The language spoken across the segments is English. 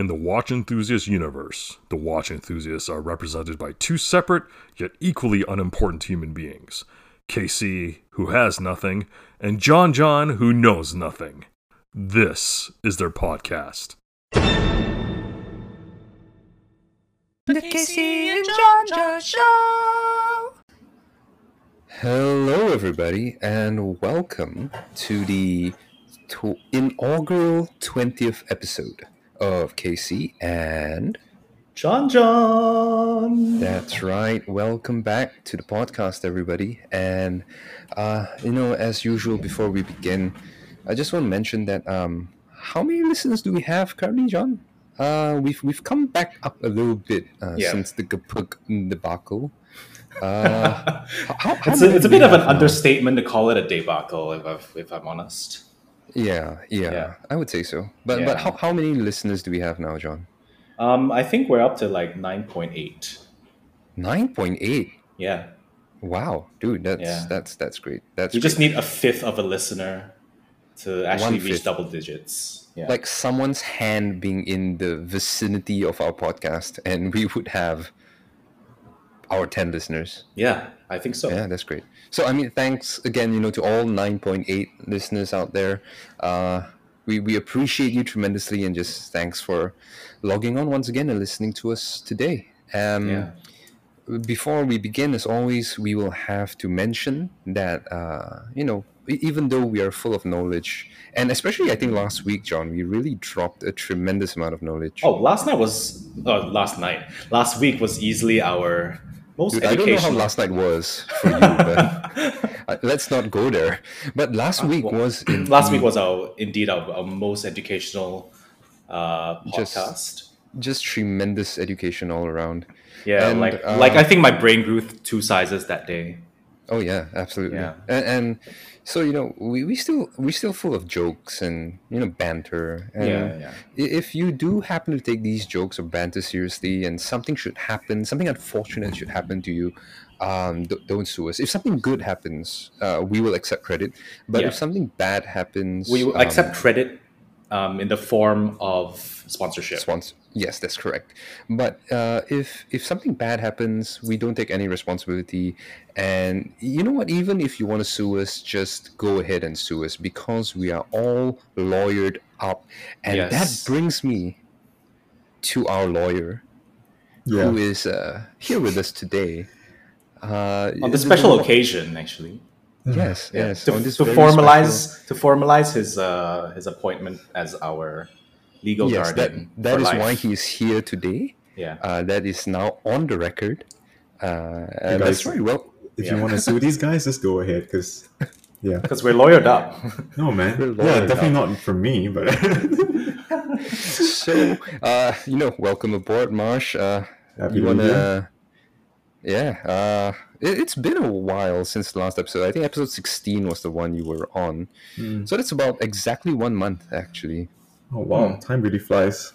In the watch enthusiast universe, the watch enthusiasts are represented by two separate yet equally unimportant human beings KC, who has nothing, and John John, who knows nothing. This is their podcast. The Casey and John John Show. Hello, everybody, and welcome to the to- inaugural 20th episode of Casey And John John. that's right, welcome back to the podcast, everybody. And, uh, you know, as usual, before we begin, I just want to mention that um, how many listeners do we have currently, John? Uh, we've we've come back up a little bit uh, Yeah. since the Gapuk debacle. Uh, how, how It's a, it's a bit of an now? understatement to call it a debacle, if, I've, if I'm honest. Yeah, yeah, Yeah. I would say so. But but how, how many listeners do we have now, John? Um, I think we're up to like 9.8. Nine point eight. Yeah. Wow, dude, that's Yeah. that's that's great. That's We great. just need a fifth of a listener to actually reach One-fifth. double digits. Yeah. like someone's hand being in the vicinity of our podcast, and we would have our ten listeners. yeah, I think so. Yeah, that's great. So I mean, thanks again, you know, to all nine point eight listeners out there. Uh, we we appreciate you tremendously, and just thanks for logging on once again and listening to us today. Um, Yeah. before we begin, as always, we will have to mention that uh, you know, even though we are full of knowledge, and especially I think last week, John, we really dropped a tremendous amount of knowledge. Oh, last night was. Oh, last night. Last week was easily our most Dude, I don't know how last night was for you, but uh, let's not go there. But last week well, was in last week was our indeed our, our most educational uh, Just- podcast. just tremendous education all around. Yeah, And, like uh, like I think my brain grew two sizes that day. Oh yeah, absolutely. Yeah. And, and so you know, we, we still we still full of jokes and you know banter. And Yeah, yeah. If you do happen to take these jokes or banter seriously, and something should happen, something unfortunate should happen to you, um, d- don't sue us. If something good happens, uh, we will accept credit. But Yeah. if something bad happens, We will um, accept credit um, in the form of sponsorship. Spons- yes, that's correct. But uh, if if something bad happens, we don't take any responsibility. And you know what? Even if you want to sue us, just go ahead and sue us because we are all lawyered up. And Yes. that brings me to our lawyer, Yeah. who is uh, here with us today. Uh, on the the- special the- occasion, actually, Yes, Yeah, yes. to, on this to very formalize to formalize his uh, his appointment as our legal special- Yes, that, guardian. that for is life. why he is here today. Yeah, Uh, that is now on the record. Uh, and that's right. Well, If Yeah. you want to sue these guys, just go ahead. Because, yeah. because we're lawyered up. No, man. Yeah, definitely up. not for me, but. so uh you know welcome aboard marsh uh Happy you to wanna yeah uh it, it's been a while since the last episode i think episode 16 was the one you were on Hmm. so that's about exactly one month actually oh, wow. Time really flies.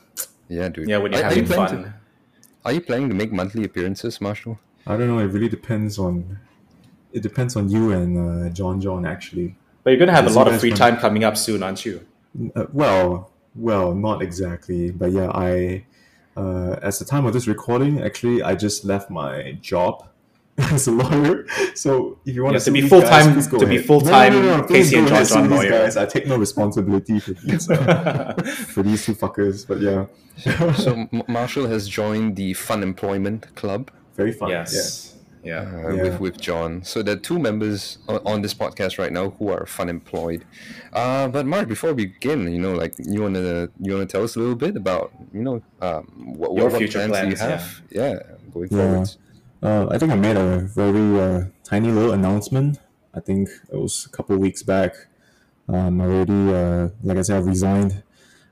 yeah dude yeah, when you're Are- are having you fun. to- are you planning to make monthly appearances marshall I don't know. It really depends on. It depends on you and uh, John John, actually. But you're gonna have a lot of free time coming up soon, aren't you? Uh, well, well, not exactly. But yeah, I. Uh, as the time of this recording, actually, I just left my job as a lawyer. So if you want Yeah, to to be full-time- guys, please go to be full-time no, no, no, Casey please go and ahead, John John these lawyer. Guys. I take no responsibility for these, uh, for these two fuckers. But yeah, so M- marshall has joined the fun employment club very fun. yes. Yeah. Uh, Yeah. with with John. So there are two members on, on this podcast right now who are fun employed. Uh, but Mark, before we begin, you know, like you wanna you wanna tell us a little bit about you know um, what, Your what, what future plans, do you have? Yeah, going Yeah. forwards. Uh, I think I made a very uh, tiny little announcement. I think it was a couple weeks back. Um, already, uh, like I said, I've resigned.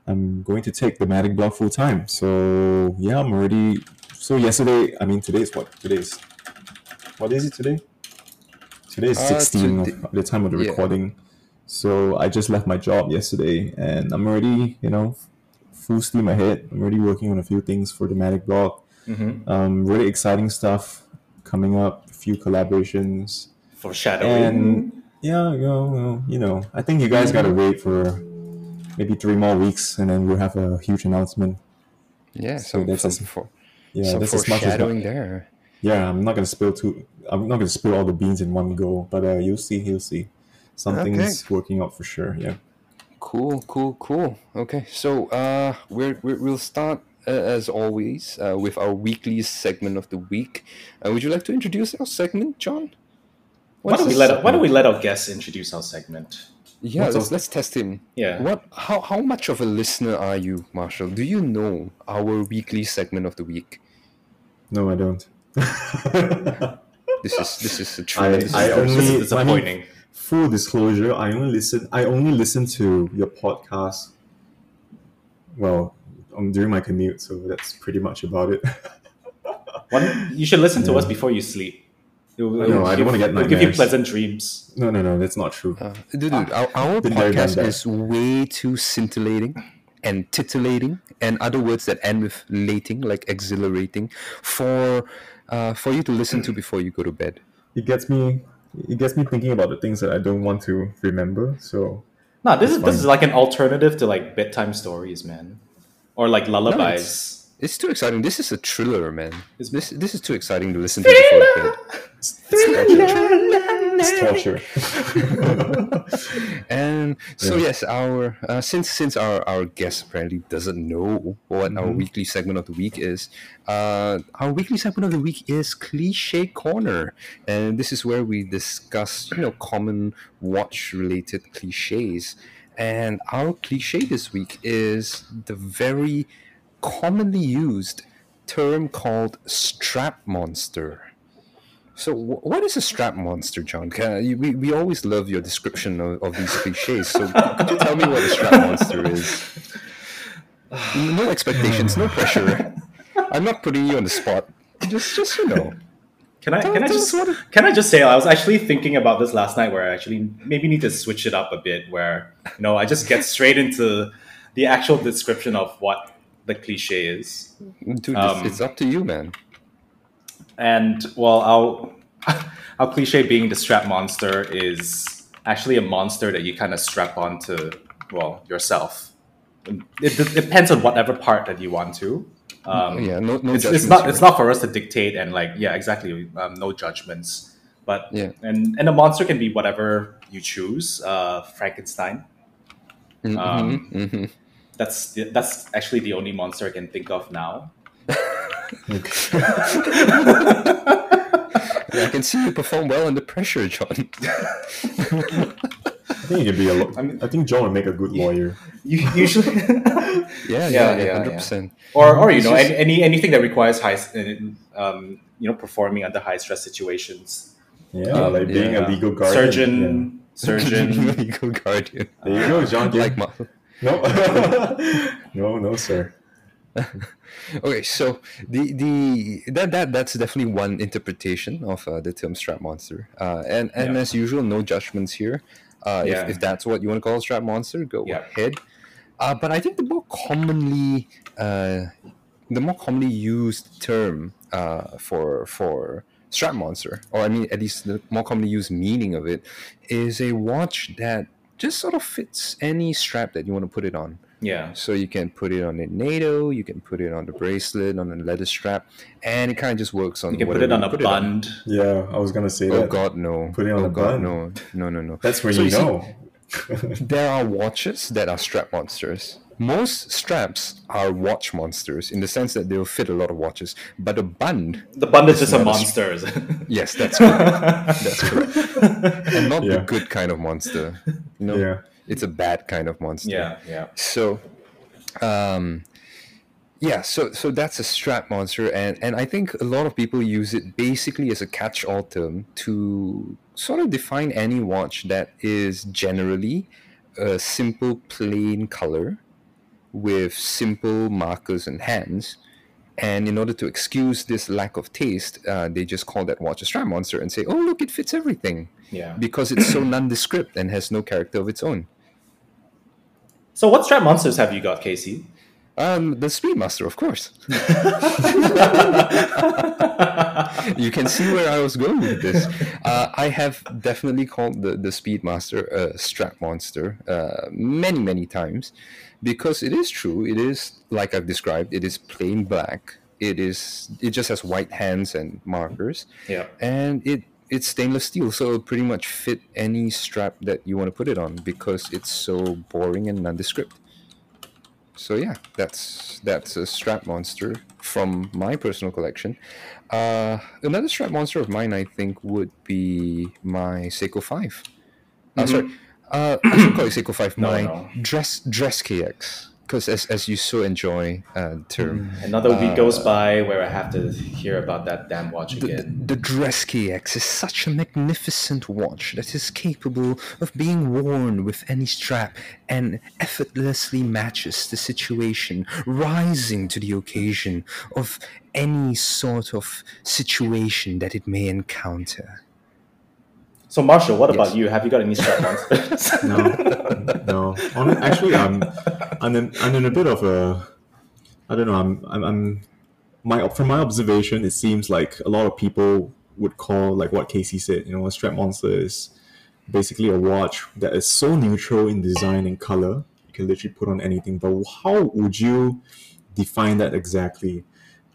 I'm going to take the Matic blog full time. So yeah, I'm already. So yesterday, I mean, today is what? Today is. What is it today? Today is Uh, 16 today- of the time of the yeah. recording. So I just left my job yesterday, and I'm already, you know, full steam ahead. I'm already working on a few things for the Matic blog. Mm-hmm. Um, really exciting stuff coming up. A few collaborations, Foreshadowing. and yeah, you know, you know, I think you guys gotta wait for maybe three more weeks, and then we'll have a huge announcement. Yeah, So some, that's as- for, Yeah, that's as much as foreshadowing there. Yeah. I'm not gonna spill too. I'm not gonna spill all the beans in one go, but uh, you'll see. You'll see. Something's working out for sure. Yeah. Cool, cool, cool. Okay, so uh, we're, we're we'll start uh, as always uh, with our weekly segment of the week. Uh, would you like to introduce our segment, John? Why don't we this let Why don't we let our guests introduce our segment? Yeah, What's let's, our- let's test him. Yeah. What? How how much of a listener are you, Marshall? Do you know our weekly segment of the week? No, I don't. This is this is a I, tremendous. I This only is I mean, disappointing. full disclosure. I only listen. I only listen to your podcast. Well, um, during my commute, so that's pretty much about it. One, you should listen to us before you sleep. It will, I it I don't wanna get it will give you pleasant dreams. no, no, no, that's not true. Uh, dude, dude, our, our Been there, done podcast is way too scintillating and titillating, and other words that end with lating, like exhilarating, for uh, for you to listen to before you go to bed. It gets me. It gets me thinking about the things that I don't want to remember. So No, this is That's this is like an alternative to like bedtime stories, man, or like lullabies. It's too exciting. This is a thriller, man. It's- This this is too exciting to listen to before bed. it's torture. And so Yeah. yes, our uh, since since our our guest apparently doesn't know what our Mm-hmm. weekly segment of the week is, uh, our weekly segment of the week is cliche corner, and this is where we discuss you know common watch related cliches. And our cliche this week is the very commonly used term called strap monster. So, wh- what is a strap monster, John? Can, you- we, we always love your description of, of these cliches. So, could you tell me what a strap monster is? No expectations, no pressure. I'm not putting you on the spot. Just, just you know. Can I can I just can I just say I was actually thinking about this last night where I actually maybe need to switch it up a bit where you know I just get straight into the actual description of what the cliche is. Dude, Um, it's up to you, man. And well, our our cliche being the strap monster is actually a monster that you kind of strap onto well yourself. It, it depends on whatever part that you want to. Um, yeah, no, no it's, it's not here. it's not for us to dictate and like yeah exactly um, no judgments but Yeah. and and the monster can be whatever you choose uh frankenstein Mhm, um, mhm. that's that's actually the only monster i can think of now I can see you perform well under pressure, John. I think you could be a. Lo- I mean- I think John would make a good lawyer. you usually Yeah, Yeah, yeah, yeah, hundred yeah. percent. or or you It's know just- any, any anything that requires high um you know performing under high stress situations Yeah, Um, like being Yeah. a legal guardian. surgeon surgeon legal guardian. There you go, John. Like, Like Ma- no, no, no, sir. okay, so the the that that that's definitely one interpretation of uh, the term strap monster. Uh, and and Yeah. as usual, no judgments here. Uh, Yeah. if, if that's what you want to call a strap monster, go Yeah. ahead. Uh, but I think the more commonly uh, the more commonly used term uh, for for strap monster, or I mean at least the more commonly used meaning of it, is a watch that just sort of fits any strap that you want to put it on. Yeah So you can put it on the NATO, you can put it on the bracelet, on the leather strap, and it kind of just works on. you can put it on a you bund Yeah, I was gonna say Oh that. God, no! Put it on oh a God, bun. no, no, no, no. That's when So you you see- know. There are watches that are strap monsters. Most straps are watch monsters in the sense that they'll fit a lot of watches, but a bund, the bund is It's just a not a monster yes, that's correct. that's correct, and not the good kind of monster. You know, Yeah. It's a bad kind of monster. yeah yeah. So um yeah so so that's a strap monster and and i think a lot of people use it basically as a catch-all term to sort of define any watch that is generally a simple plain color with simple markers and hands. And in order to excuse this lack of taste uh, they just call that watch a strap monster and say oh look it fits everything. Yeah. Because it's so nondescript and has no character of its own so what strap monsters have you got casey Um, the Speedmaster, of course. you can see where I was going with this. Uh, I have definitely called the, the Speedmaster a strap monster uh, many, many times because it is true. It is, like I've described, it is plain black. It is. It just has white hands and markers, Yeah. and it it's stainless steel, so it'll pretty much fit any strap that you want to put it on because it's so boring and nondescript. So yeah, that's that's a strap monster from my personal collection. Uh, another strap monster of mine, I think, would be my Seiko 5 Uh, sorry, uh, I should call it Seiko Five. No, my no. dress dress KX, because as, as you so enjoy uh, the term, Another week goes by where I have to hear about that damn watch the, again. the Dress KX is such a magnificent watch that is capable of being worn with any strap and effortlessly matches the situation, rising to the occasion of any sort of situation that it may encounter. So, Marshall, what Yes. about you? Have you got any strap monsters? No, no. Hon- Actually, I'm, I'm in, I'm in a bit of a, I don't know. I'm, I'm, I'm, my from my observation, it seems like a lot of people would call like what Casey said. You know, a strap monster is basically a watch that is so neutral in design and color. You can literally put on anything. But how would you define that exactly?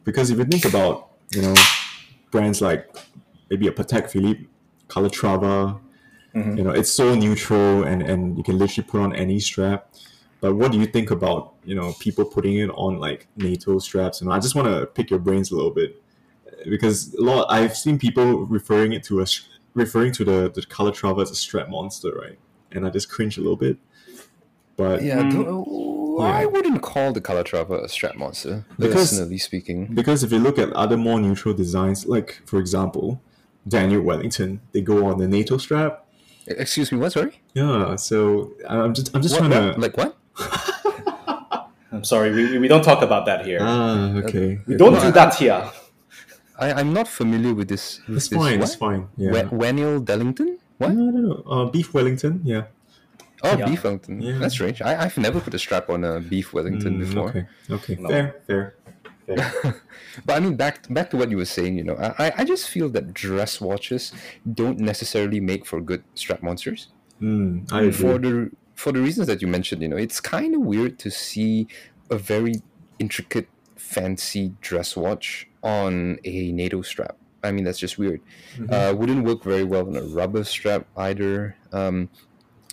Because if you think about, you know, brands like maybe a Patek Philippe, Calatrava, mm-hmm. you know, it's so neutral and, and you can literally put on any strap. But what do you think about, you know, people putting it on like NATO straps? And I just want to pick your brains a little bit because a lot I've seen people referring it to a referring to the the Calatrava as a strap monster, right? And I just cringe a little bit. But Yeah, hmm. though, I wouldn't call the Color Calatrava a strap monster, Because- personally speaking. because if you look at other more neutral designs, like for example, Daniel Wellington, they go on the NATO strap. Excuse me, what? Sorry? Yeah, so I'm just I'm just What, trying what? to Like what? I'm sorry, we, we don't talk about that here. ah okay. we don't no, do that here. I, I'm not familiar with this. With It's this fine. what? It's fine. Yeah. We- Weniel Dellington? What? I don't know. Uh, beef Wellington. Yeah. Oh, Yeah. beef Wellington. Yeah. That's strange. I, I've never put a strap on a beef Wellington Mm, before. Okay. Okay. No. Fair. Fair. Fair. But I mean, back back to what you were saying. You know, I I- just feel that dress watches don't necessarily make for good strap monsters. mm, I For the for the reasons that you mentioned, you know, it's kind of weird to see a very intricate, fancy dress watch on a NATO strap. I mean, that's just weird. Uh, wouldn't work very well on a rubber strap either. Um,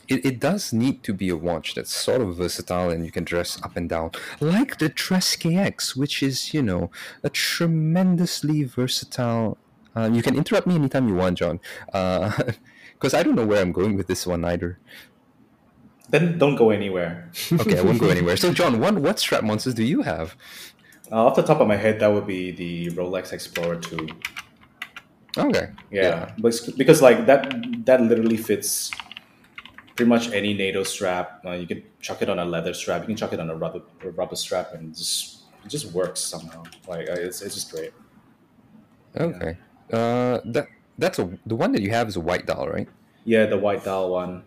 it, it does need to be a watch that's sort of versatile and you can dress up and down, like the Dress KX, which is, you know, a tremendously versatile. Uh, you can interrupt me anytime you want, John, because I don't know where I'm going with this one either. Then don't go anywhere. Okay, I won't go anywhere. So, John, what what strap monsters do you have? Uh, off the top of my head, that would be the Rolex Explorer 2. Okay, Yeah, Because, because like that that literally fits pretty much any NATO strap. Uh, you can chuck it on a leather strap. You can chuck it on a rubber a rubber strap, and just it just works somehow. Like uh, it's, it's just great. okay. Uh, that that's a the one that you have is a white dial, right? Yeah, the white dial one.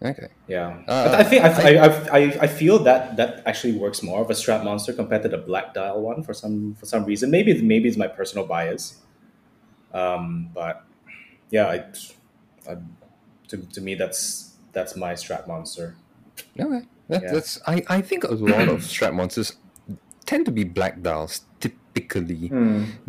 Okay. Yeah, Uh, But I think I, I, I, I feel that that actually works more of a strap monster compared to the black dial one for some for some reason. Maybe it's- maybe it's my personal bias. Um, but yeah, I, I, to, to me that's that's my strap monster. Okay. That, Yeah. That's I, I think a lot of strap monsters tend to be black dials typically,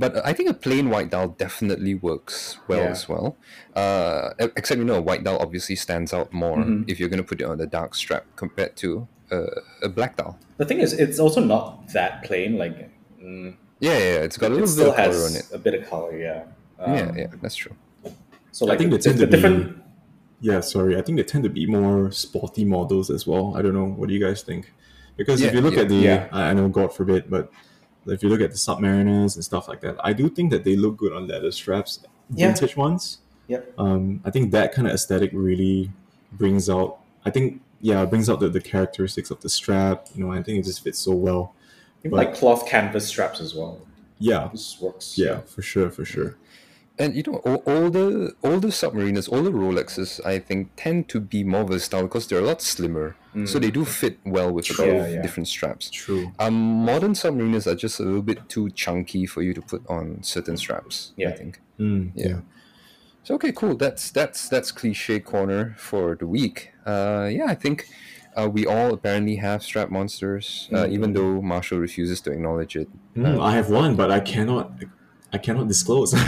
but I think a plain white dial definitely works well Yeah. as well. Uh, except you know a white dial obviously stands out more Mm-hmm. if you're gonna put it on a dark strap compared to uh, a black dial. The thing is, it's also not that plain. Like mm, Yeah, yeah, yeah, it's got a it little still bit of color on it. a bit of color. Yeah. Um, yeah, yeah, that's true. So I think the, they tend the to be- different. Yeah, sorry. I think they tend to be more sporty models as well. I don't know. What do you guys think? Because if you look yeah, at the, yeah. I I know God forbid, but if you look at the Submariners and stuff like that, I do think that they look good on leather straps, Yeah. vintage ones. Yep. Um, I think that kind of aesthetic really brings out. I think yeah, it brings out the, the characteristics of the strap. You know, I think it just fits so well. But- like cloth canvas straps as well. Yeah, This works. yeah, for sure, for sure. And you know, o- older older submariners, all the Rolexes, I think, tend to be more versatile because they're a lot slimmer, so they do fit well with a lot Yeah, of yeah. different straps. True. Um, modern submariners are just a little bit too chunky for you to put on certain straps. Yeah. I think. Mm, Yeah. So okay, cool. That's that's that's cliche corner for the week. Uh, yeah, I think uh, we all apparently have strap monsters, uh, even though Marshall refuses to acknowledge it. Mm, I have one, but I cannot. I cannot disclose.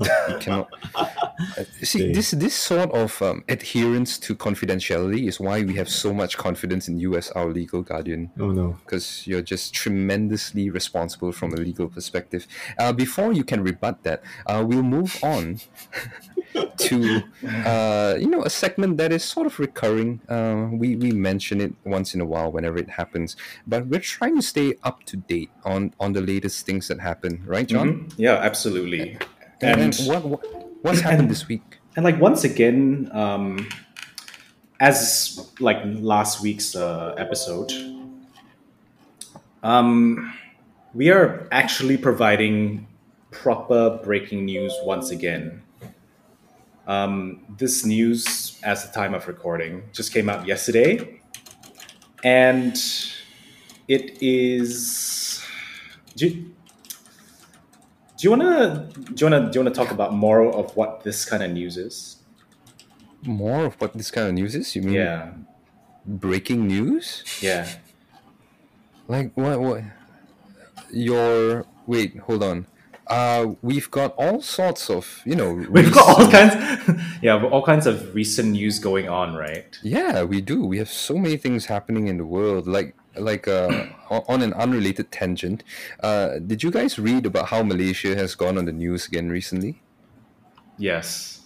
You cannot. Uh, see, Okay. this this sort of um, adherence to confidentiality is why we have so much confidence in you as our legal guardian. oh no. because you're just tremendously responsible from a legal perspective. Uh, before you can rebut that, uh, we'll move on to uh, you know a segment that is sort of recurring. Uh, we we mention it once in a while whenever it happens, but we're trying to stay up to date on on the latest things that happen. Right, John? Mhm. Yeah, absolutely. And, And and what, what what's happened this week? and like once again, um, as like last week's uh, episode, um, we are actually providing proper breaking news once again. Um, this news, as the time of recording, just came out yesterday, and it is. Do you, do you wanna do you wanna do you wanna talk about more of what this kind of news is? More of what this kind of news is? You mean Yeah, breaking news? yeah. Like what? What? Your wait, hold on. Uh, we've got all sorts of you know. We've got all recent- kinds, yeah, all kinds of recent news going on, right? Yeah, we do. We have so many things happening in the world. Like like uh, on an unrelated tangent, uh, did you guys read about how Malaysia has gone on the news again recently? Yes.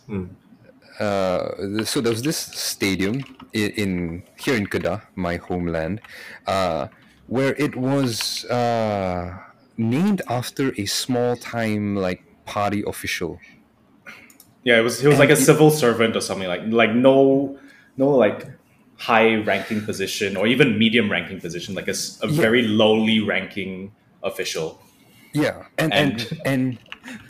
uh, so there was this stadium in, in here in Kedah, my homeland, uh, where it was uh, named after a small time like party official. Yeah, it was. He was like a civil servant or something like like no no like high ranking position or even medium ranking position, like a, s- a very lowly ranking official. Yeah, and and And- and,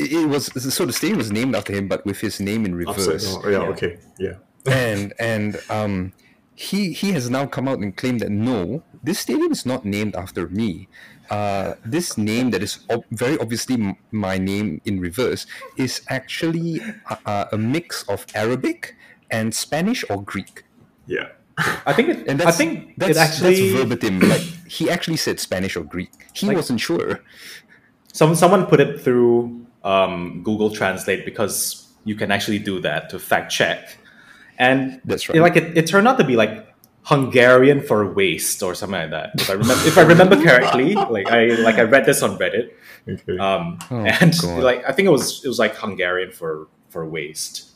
it it was so the stadium was named after him, but with his name in reverse. Oh, yeah, Okay. Yeah. and and um, he he has now come out and claimed that no, this stadium is not named after me. Uh, this name that is ob- very obviously m- my name in reverse is actually a, a- a mix of Arabic and Spanish or Greek. Yeah. I think it. And I that's, think that's, it actually. that's verbatim. Like he actually said Spanish or Greek. He Like- wasn't sure. Some someone put it through um, Google Translate because you can actually do that to fact check, and That's it- right. like it, it turned out to be like Hungarian for waste or something like that. If I remember, if I remember correctly, like I like I read this on Reddit, Okay. um, Oh, and God. like I think it was it was like Hungarian for for waist,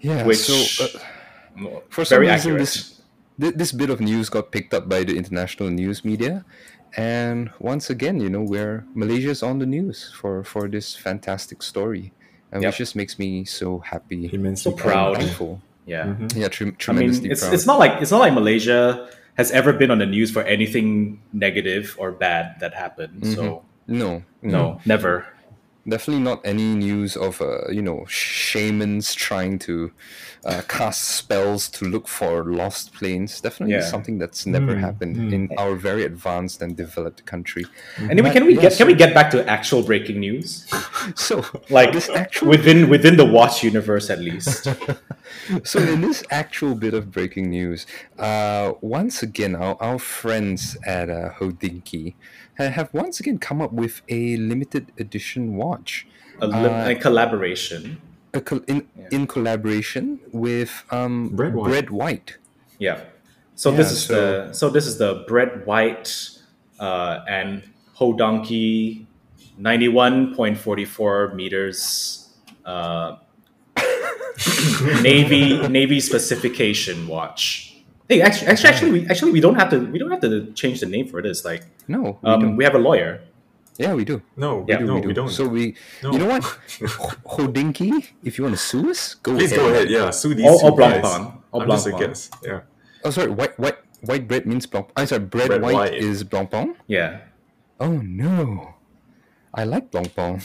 Yeah. which so uh, for some very reason, accurate. this thi- this bit of news got picked up by the international news media, and once again, you know, where Malaysia's on the news for for this fantastic story, and Yep. which just makes me so happy, Immensely So proud. thankful. yeah. Mm-hmm. Yeah, tre- I mean, it's proud. it's not like it's not like Malaysia has ever been on the news for anything negative or bad that happened. So mm-hmm. no, no, mm-hmm. never. Definitely not any news of uh, you know shamans trying to uh, cast spells to look for lost planes. Definitely Yeah. something that's never happened in our very advanced and developed country. Anyway, But, can we yeah, get can we get back to actual breaking news? So, Like this actual within within the watch universe at least. so in this actual bit of breaking news, uh, once again, our, our friends at uh, Hodinkee ha- have once again come up with a limited edition watch. A, li- a collaboration. A col- in, in collaboration with um, Bread White. Bread White. Yeah. So this is so- the so this is the Bread White uh, and Hodonky, ninety one point forty four meters. Uh, Navy Navy specification watch. Hey, actually, actually, actually, we actually we don't have to we don't have to change the name for this. Like, No, we um, we have a lawyer. Yeah, we do. no, Yeah. we, no, we, we don't. So we, No. you know what, Ho- Hodinkee, if you want to sue us, go Please ahead. go ahead. Yeah, sue these Or- two or guys. Blancpain. Or I'm just a guess. Yeah. Oh, sorry, white white white bread means blanc. I'm sorry, bread, Bread white, white. is blanc blanc. Yeah. Oh no, I like blanc blanc.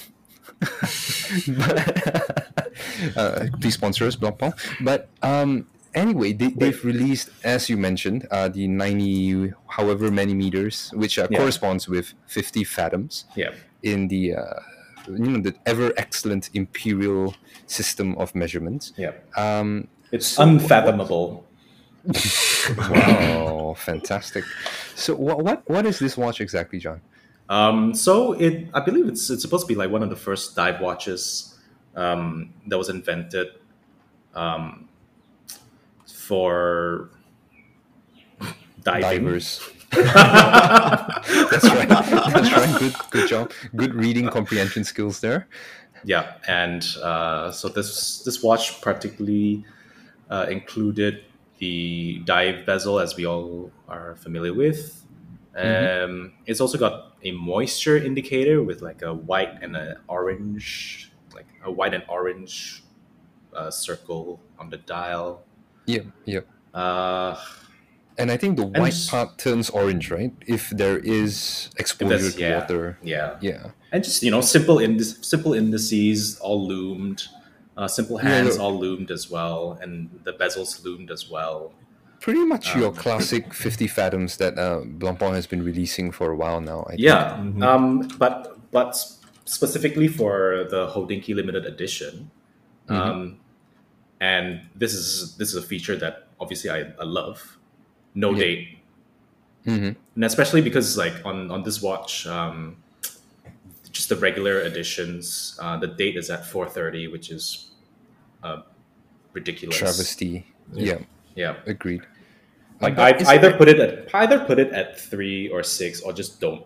uh, please sponsor us, Blancpain. But um, anyway, they, they've released, as you mentioned, uh, the 90, however many meters, which uh, Yeah. corresponds with 50 fathoms Yeah. in the, uh, you know, the ever excellent imperial system of measurements. Yeah. Um, It's unfathomable. wow, fantastic. So, what, what what is this watch exactly, John? Um, so it, I believe it's it's supposed to be like one of the first dive watches um, that was invented um, for diving. Divers. That's right. That's right. Good, good job. Good reading comprehension skills there. Yeah, and uh, so this this watch particularly uh, included the dive bezel, as we all are familiar with. Um, It's also got a moisture indicator with like a white and an orange, like a white and orange uh, circle on the dial. Yep, yep. Uh, And I think the white s- part turns orange, right? If there is exposure to yeah, water. yeah, Yeah. and just you know simple indices, simple indices all loomed, uh, simple hands the- all loomed as well, and the bezels loomed as well. Pretty much your Um, classic 50 fathoms that uh, Blancpain has been releasing for a while now. I think. Yeah, um, but but specifically for the Hodinkee limited edition, um, and this is this is a feature that obviously I, I love. No Yeah. date, Mhm. and especially because like on on this watch, um, just the regular editions, uh, the date is at four thirty, which is uh, ridiculous. Travesty. Yeah. Yeah, agreed. like but I either put it at either put it at three or six, or just don't.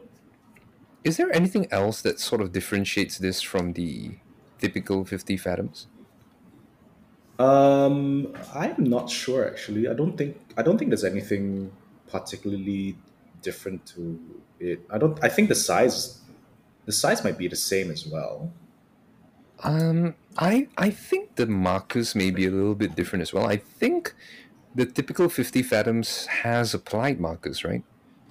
Is there anything else that sort of differentiates this from the typical 50 fathoms? Um, I'm not sure actually. I don't think I don't think there's anything particularly different to it. I don't. I think the size, the size might be the same as well. Um, I I think the markers may be a little bit different as well. I think the typical 50 fathoms has applied markers, right?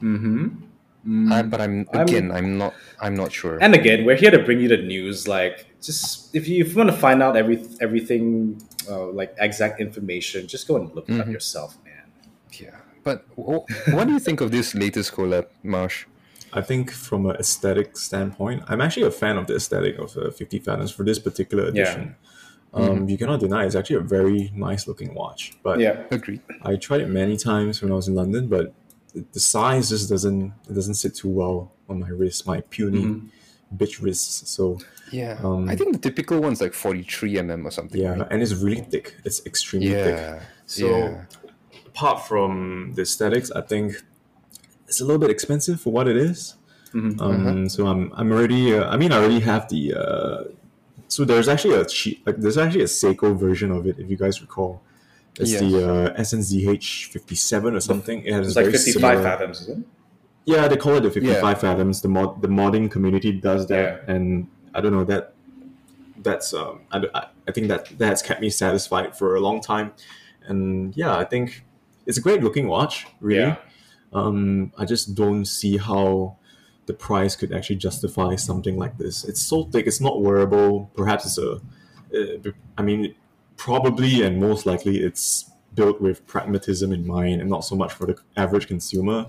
Mm-hmm. I, but I'm I'm- again, I'm not, I'm not sure. And again, we're here to bring you the news. Like, just if you if you want to find out every everything, uh, like exact information, just go and look it up Mhm. yourself, man. yeah. But wh- what do you think of this latest collab, Marsh? I think from an aesthetic standpoint, I'm actually a fan of the aesthetic of uh, 50 Fathoms for this particular Yeah. edition. Um, You cannot deny it's actually a very nice looking watch. But Yeah, Agreed. I tried it many times when I was in London, but the- the size just doesn't it doesn't sit too well on my wrist, my puny Mm-hmm. Bitch wrists. So Yeah. Um, I think the typical one's like 43 mm or something. yeah, right? and it's really thick. It's extremely thick. Yeah. So yeah. apart from the aesthetics, I think it's a little bit expensive for what it is. Mhm. Um, So I'm I'm already. Uh, I mean, I already have the. Uh, so there's actually a cheap. Like there's actually a Seiko version of it, if you guys recall. It's Yes. the uh, SNZH 57 or something. It has it's like fifty-five similar- fathoms, is it? Yeah, they call it the 55 Yeah. fathoms. The mod, the modding community does that, Yeah. and I don't know that. That's um, I, I, I think that that has kept me satisfied for a long time, and yeah, I think it's a great looking watch. Really, Yeah. um, I just don't see how the price could actually justify something like this. It's so thick, it's not wearable. Perhaps it's a, uh, I mean, probably and most likely it's built with pragmatism in mind and not so much for the average consumer.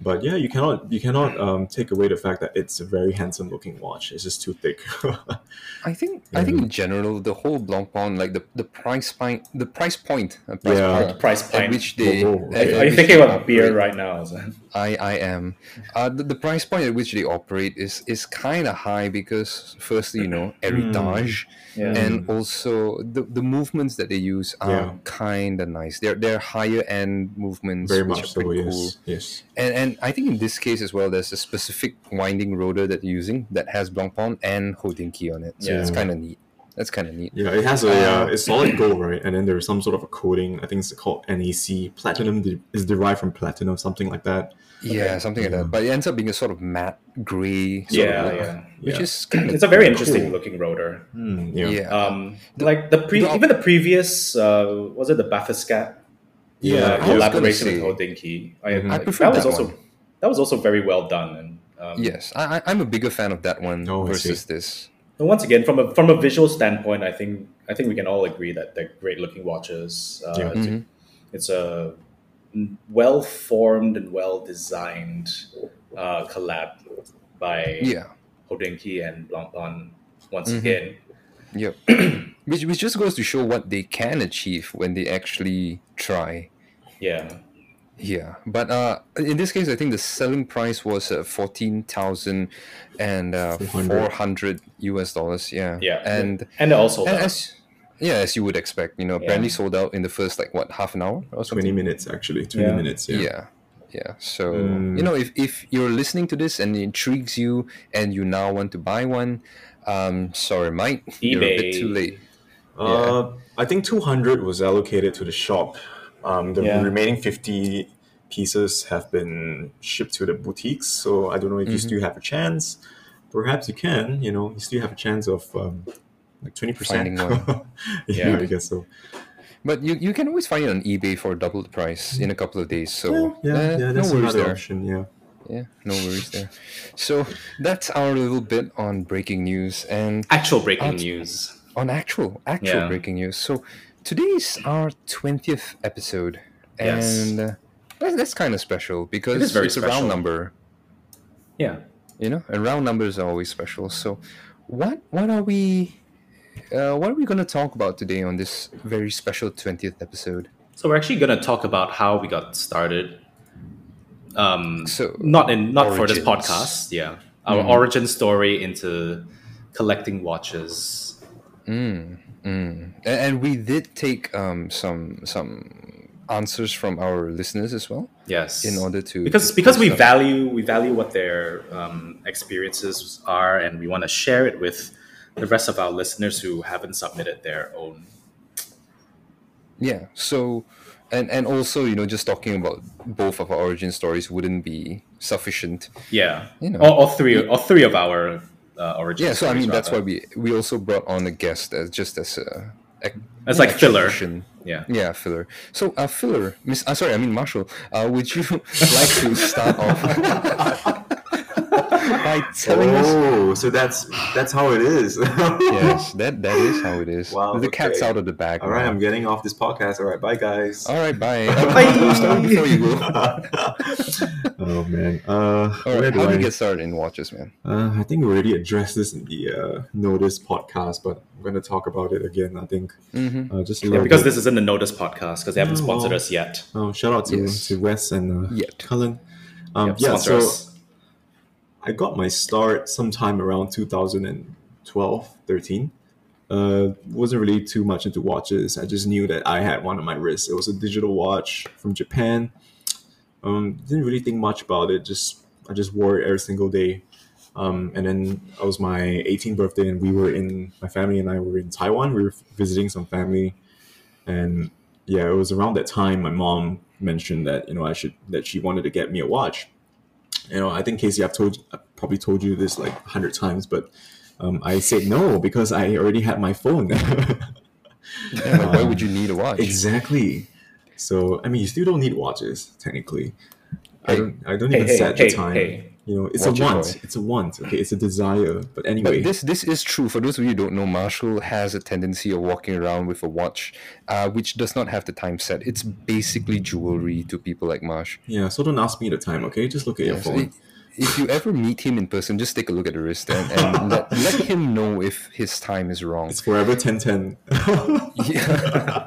But yeah, you cannot you cannot um, take away the fact that it's a very handsome looking watch. It's just too thick. I think I think in general the whole Blancpain like the, the price point the price point uh, price Yeah. point Price at point. which they Whoa, whoa, at- okay. at Are you thinking they about beer operate- right now? I, I am. Uh, the, the price point at which they operate is is kind of high because firstly, you know, heritage, Yeah. and also the, the movements that they use are Yeah. kind of nice. They're they're higher end movements, very which much are so. pretty Yes, yes. And and I think in this case as well, there's a specific winding rotor that you're using that has Blancpain and Hodinkee on it. So it's kind of neat. That's kind of neat. Yeah, it has a Uh, uh, it's solid gold, right? And then there's some sort of a coating. I think it's called NAC. Platinum de- is derived from platinum, something like that. Yeah, something like that. But it ends up being a sort of matte gray, sort Yeah, of look, yeah. which Yeah. is kind of It's a very interesting looking rotor. Hmm, yeah. Yeah. Um, like the pre, the- even the previous, uh, was it the Bathyscaphe Yeah, uh, I was gonna collaboration say- with Hodinkee? I, Mhm. I prefer that was that also one. that was also very well done. And um, Yes, I, I, I'm a bigger fan of that one Oh, versus this. And once again, from a from a visual standpoint, I think I think we can all agree that they're great looking watches. Uh, Yeah. it's, a, it's a well formed and well designed uh, collab by Yeah. Hodinkee and Blancpain once Mhm. again. Yep. which which just goes to show what they can achieve when they actually try. Yeah. Yeah, but uh, in this case, I think the selling price was uh, fourteen thousand and uh, 400. US dollars. Yeah, Yeah. and And they're also and as yeah, as you would expect, you know, Yeah. apparently sold out in the first like what half an hour or something. 20 minutes actually 20 Yeah. minutes yeah, Yeah. Yeah. So Mm. you know, if if you're listening to this and it intrigues you and you now want to buy one, um, sorry, Mike, you're a bit too late. Uh, I think 200 was allocated to the shop. Um, the Yeah. remaining 50 pieces have been shipped to the boutiques. So I don't know if you Mhm. still have a chance. Perhaps you can. You know, you still have a chance of um, like 20%. Finding one. yeah, Yeah. I guess so. But you, you can always find it on eBay for double the price in a couple of days. So yeah, yeah, eh, yeah, no that's worries another there. option. Yeah. Yeah, no worries there. So that's our little bit on breaking news and actual breaking Out- news. On actual actual Yeah. breaking news. So today's our twentieth episode, Yes. and uh, that's, that's kind of special because It is very it's a special. round number. Yeah. You know, and round numbers are always special. So, what what are we? Uh, what are we going to talk about today on this very special twentieth episode? So we're actually going to talk about how we got started. Um, So, not in not for this podcast. Yeah, our Mhm. origin story into collecting watches. Mm, mm. And we did take um, some some answers from our listeners as well Yes, in order to because because we value we value what their um, experiences are, and we want to share it with the rest of our listeners who haven't submitted their own. Yeah. So, and and also, you know, just talking about both of our origin stories wouldn't be sufficient. Yeah, You know. all, all three or three of our uh, origin. Yeah. So I mean, that's why we we also brought on a guest as just as a. a It's an like filler. extra Yeah. Yeah, filler. So, uh, filler, Miss. Uh, sorry, I mean Marshall. Uh, would you like to start off by telling us? Oh, so that's that's how it is. Yes, that that is how it is. Wow, the cat's out of the bag. All right, now. I'm getting off this podcast. All right, bye guys. All right, bye. Uh, start before you go. oh man. Uh, All where right, how do I? you get started in watches, man? Uh, I think we already addressed this in the uh, Notice podcast, but I'm going to talk about it again. I think Mm-hmm. uh, just Yeah, because bit. this isn't the Notice podcast because they haven't Oh, sponsored us yet. Oh, shout out to, Yes. to Wes and uh, Yet. Cullen. Um, Yep, yeah, sponsor so us. I got my start sometime around 2012, 13. Uh, wasn't really too much into watches. I just knew that I had one on my wrist. It was a digital watch from Japan. Um, didn't really think much about it. Just I just wore it every single day. Um, and then it was my 18th birthday, and we were in my family and I were in Taiwan. We were visiting some family, and yeah, it was around that time my mom mentioned that you know I should that she wanted to get me a watch you know, I think Casey, I've told, I probably told you this like a hundred times, but um, I said no because I already had my phone. Yeah, like, why would you need a watch? exactly. So I mean, you still don't need watches technically. I don't. I don't Hey, even hey, set hey, the time. You know, it's Watch a want. boy. It's a want. Okay, it's a desire. But anyway, But this this is true. For those of you who don't know, Marshall has a tendency of walking around with a watch, uh, which does not have the time set. It's basically jewelry to people like Marsh. yeah. So don't ask me the time. Okay, just look at your Yes, phone. i- If you ever meet him in person, just take a look at the wrist and, and let, let him know if his time is wrong. It's forever ten ten. Yeah.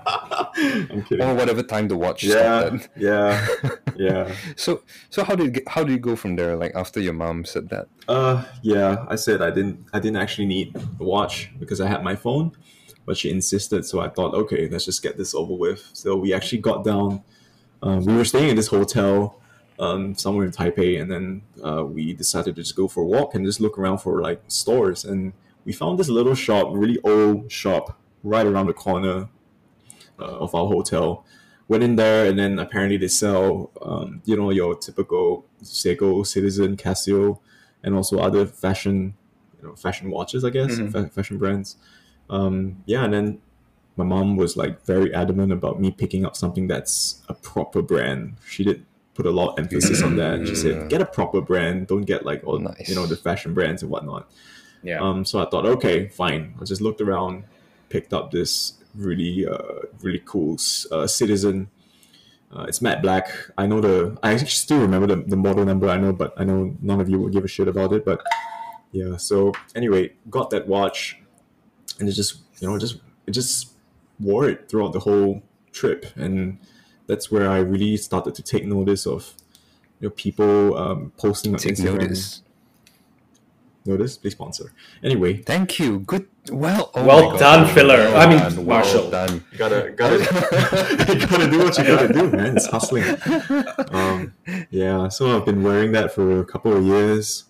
Or whatever time the watch yeah, at. yeah, yeah. So so how did how did you go from there? Like after your mom said that. Uh, yeah, I said I didn't. I didn't actually need a watch because I had my phone, but she insisted. So I thought, okay, let's just get this over with. So we actually got down. Um, we were staying in this hotel, um, somewhere in Taipei, and then uh, we decided to just go for a walk and just look around for like stores. And we found this little shop, really old shop, right around the corner of our hotel. Went in there, and then apparently they sell, um, you know, your typical Seiko, Citizen, Casio, and also other fashion, you know, fashion watches, I guess, Mhm. fa- fashion brands. Um, yeah, and then my mom was like very adamant about me picking up something that's a proper brand. She did put a lot of emphasis on that. She said, "Get a proper brand. Don't get like all Nice. you know the fashion brands and whatnot." Yeah. Um, so I thought, okay, fine. I just looked around, picked up this really uh, really cool uh, Citizen. Uh, it's matte black. I know the. I actually still remember the, the model number. I know, but I know none of you will give a shit about it. But yeah. So anyway, got that watch, and it just you know just it just wore it throughout the whole trip, and that's where I really started to take notice of you know people um, posting on Take Instagram. notice. Notice, please sponsor. Anyway, Thank you. Good. Well. oh Well done, God. filler. Well I mean, done, well Marshall. done. gotta gotta you gotta do what you gotta do, man. It's hustling. Um, yeah, so I've been wearing that for a couple of years.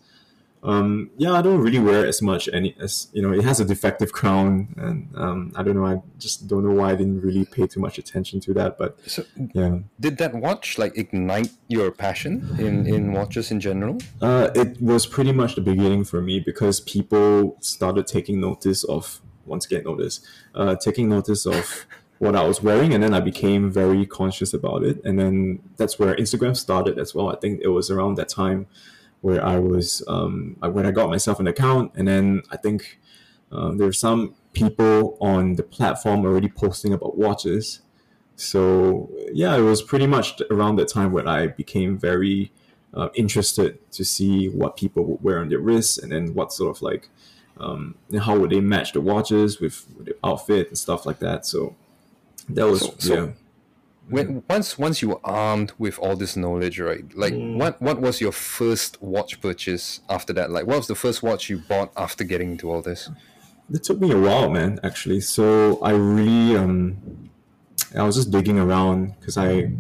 Um, yeah, I don't really wear it as much. Any as you know, it has a defective crown, and um, I don't know. I just don't know why I didn't really pay too much attention to that. But So, yeah, did that watch like ignite your passion in in watches in general? Uh, it was pretty much the beginning for me because people started taking notice of once again notice, uh, taking notice of what I was wearing, and then I became very conscious about it, and then that's where Instagram started as well. I think it was around that time where I was um, when I got myself an account, and then I think uh, there were some people on the platform already posting about watches. So yeah, it was pretty much around that time when I became very uh, interested to see what people would wear on their wrists and then what sort of like um, how would they match the watches with, with the outfit and stuff like that. So that was So- so- yeah. When once once you were armed with all this knowledge, right? Like, what what was your first watch purchase after that? Like, what was the first watch you bought after getting into all this? It took me a while, man. Actually, so I really um, I was just digging around because I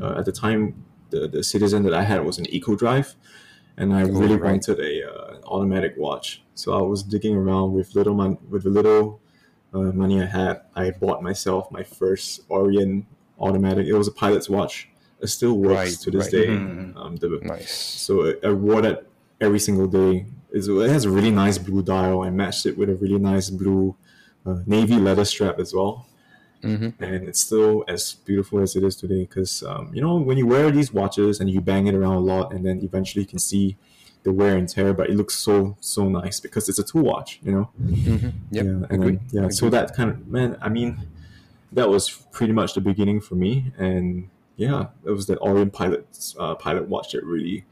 uh, at the time the the Citizen that I had was an Eco Drive, and I really right. wanted a uh, automatic watch. So I was digging around with little mon- with the little uh, money I had. I bought myself my first Orient automatic. It was a pilot's watch. It still works Right, to this right. day. Mhm. Um, the Nice. so I- I wore that every single day. It's, it has a really nice blue dial. I matched it with a really nice blue uh, navy leather strap as well. hmm And it's still as beautiful as it is today because, um, you know, when you wear these watches and you bang it around a lot and then eventually you can see the wear and tear, but it looks so, so nice because it's a tool watch, you know? hmm Yep. yeah, and agree. then- yeah. So that kind of man, I mean, that was pretty much the beginning for me, and yeah, it was the Orient Pilot uh, pilot watch that really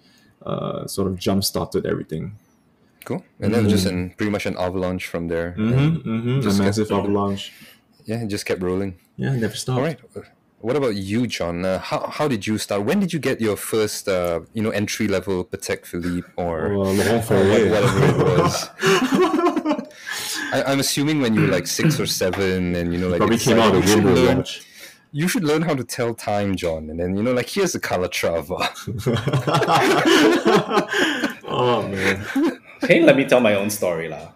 uh, sort of jump started everything. Cool. And then was just an pretty much an avalanche from there. Mm-hmm, mm-hmm. A just get- massive avalanche. Yeah, it just kept rolling. Yeah, never stopped. All right. What about you, John? Uh, how, how did you start? When did you get your first, uh, you know, entry level Patek Philippe or Well, Laurent or whatever it was? I, I'm assuming when you were like six or seven, and you know, like Probably came like, out you of should Windows learn, watch. you should learn how to tell time, John. And then you know, like here's the Calatrava. oh man. Hey, let me tell my own story, lah.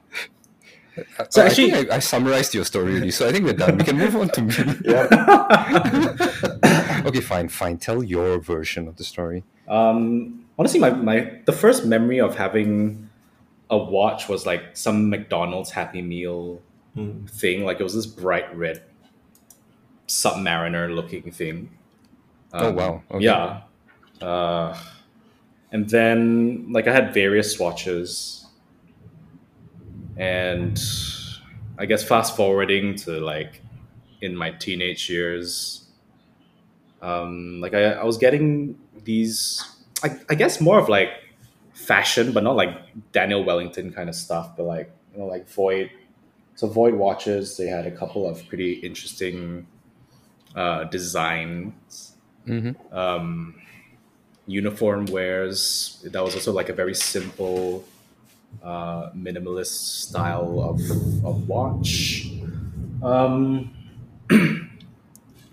So So I actually- think I, I summarized your story already, so I think we're done. We can move on to me. Yeah. okay, fine, fine. Tell your version of the story. Um, honestly, my, my the first memory of having a watch was like some McDonald's Happy Meal Mm. thing. Like it was this bright red Submariner looking thing. Oh, Um, wow. Okay. Yeah. Uh, and then like I had various swatches, and I guess fast forwarding to like in my teenage years, um, like I, I was getting these, I, I guess more of like fashion, but not like Daniel Wellington kind of stuff, but like you know like Void. So Void watches, they had a couple of pretty interesting uh, designs hmm um, Uniform Wares. That was also like a very simple, uh, minimalist style of, of watch. Um, and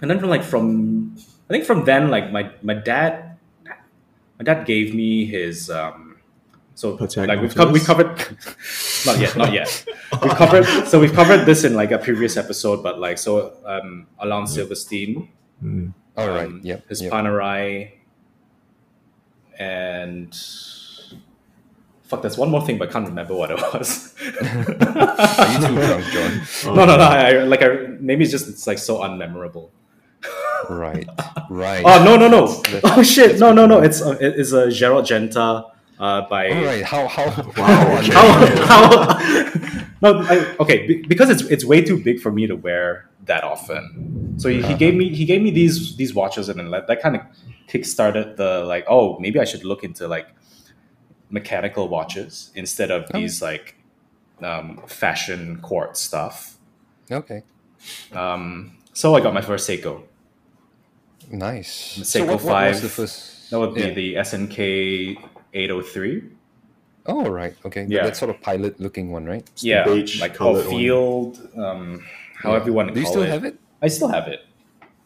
then from like from I think from then like my my dad my dad gave me his um, so Patek like we've, co- we Nautilus? covered not yet not yet we covered so we've covered this in like a previous episode but like so um Alain Silberstein Mm. All right. um, Yep. his yep. Panerai, and fuck, there's one more thing, but I can't remember what it was. Are you too drunk, John? no, no, no. I, like, I maybe it's just it's like so unmemorable. Right. Right. Oh no, no, no. That's- Oh shit, no, no, no. It's uh, it's a Gerald Genta uh, by All right. How how Wow, okay. how, how no I, okay because it's it's way too big for me to wear that often so he, he gave me he gave me these these watches and then that, that kind of kick-started the like oh maybe i should look into like mechanical watches instead of Oh. these like um, fashion quartz stuff Okay. um, so i got my first seiko Nice. The so Seiko what, what was the 5, first? that would be Yeah. the snk 803 Oh right. Okay. Yeah. That sort of pilot looking one, right? the yeah beige like colored field um, however you want to Do you call still it have it? i still have it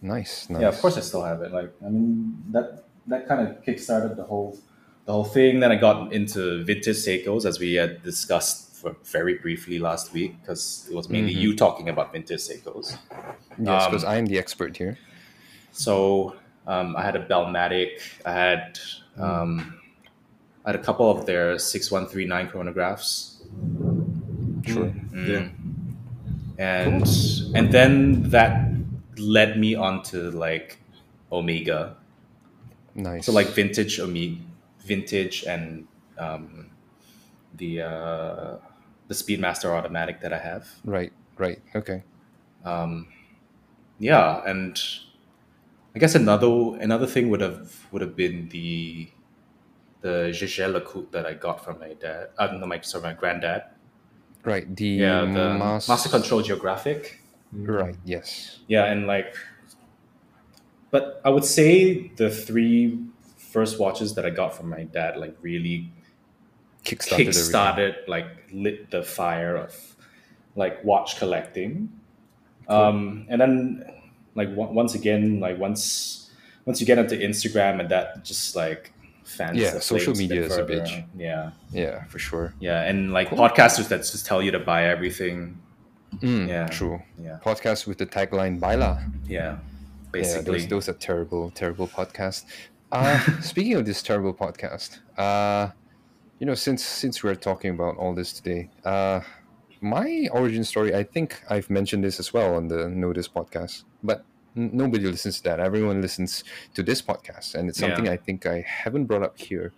Nice. Nice. Yeah, of course I still have it. Like, I mean, that that kind of kickstarted the whole the whole thing. Then I got into vintage Seikos, as we had discussed for very briefly last week, because it was mainly Mhm. you talking about vintage Seikos. Yes, because um, I am the expert here. So um, I had a Bellmatic. I had um, I had a couple of their six one three nine chronographs. Sure. Mm. Yeah. And and then that led me onto like Omega. Nice. So like vintage Omega, vintage and um, the uh, the Speedmaster automatic that I have. Right. Right. Okay. Um, yeah, and I guess another another thing would have would have been the the Jaeger-LeCoultre that I got from my dad. Uh, no, my sorry, my granddad. Right. The Yeah, the mas- Master Control Geographic. Right. Yes. Yeah, and like, but I would say the three first watches that I got from my dad like really Kickstarted. kick-started like lit the fire of like watch collecting um and then like on- once again like once once you get into instagram and that just like fans Yeah, social media is a bitch. yeah Yeah, for sure. yeah and like Cool. podcasters that just tell you to buy everything Mm, Yeah. True. yeah Podcast with the tagline "Baila." yeah Yeah, basically those those are terrible, terrible podcasts. Uh, speaking of this terrible podcast, uh, you know, since since we're talking about all this today, uh, my origin story, I think I've mentioned this as well on the Notice podcast, but nobody listens to that. Everyone listens to this podcast, and it's something Yeah. I think I haven't brought up here.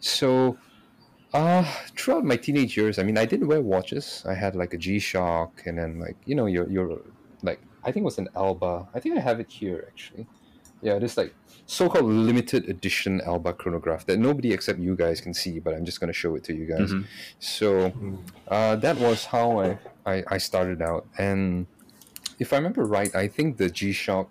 So, uh, throughout my teenage years, I mean, I didn't wear watches. I had like a G Shock, and then like you know, your your like I think it was an Alba. I think I have it here actually. Yeah, this like so-called limited edition Alba chronograph that nobody except you guys can see, but I'm just gonna show it to you guys. Mhm. So uh, that was how I, I I started out, and if I remember right, I think the G Shock,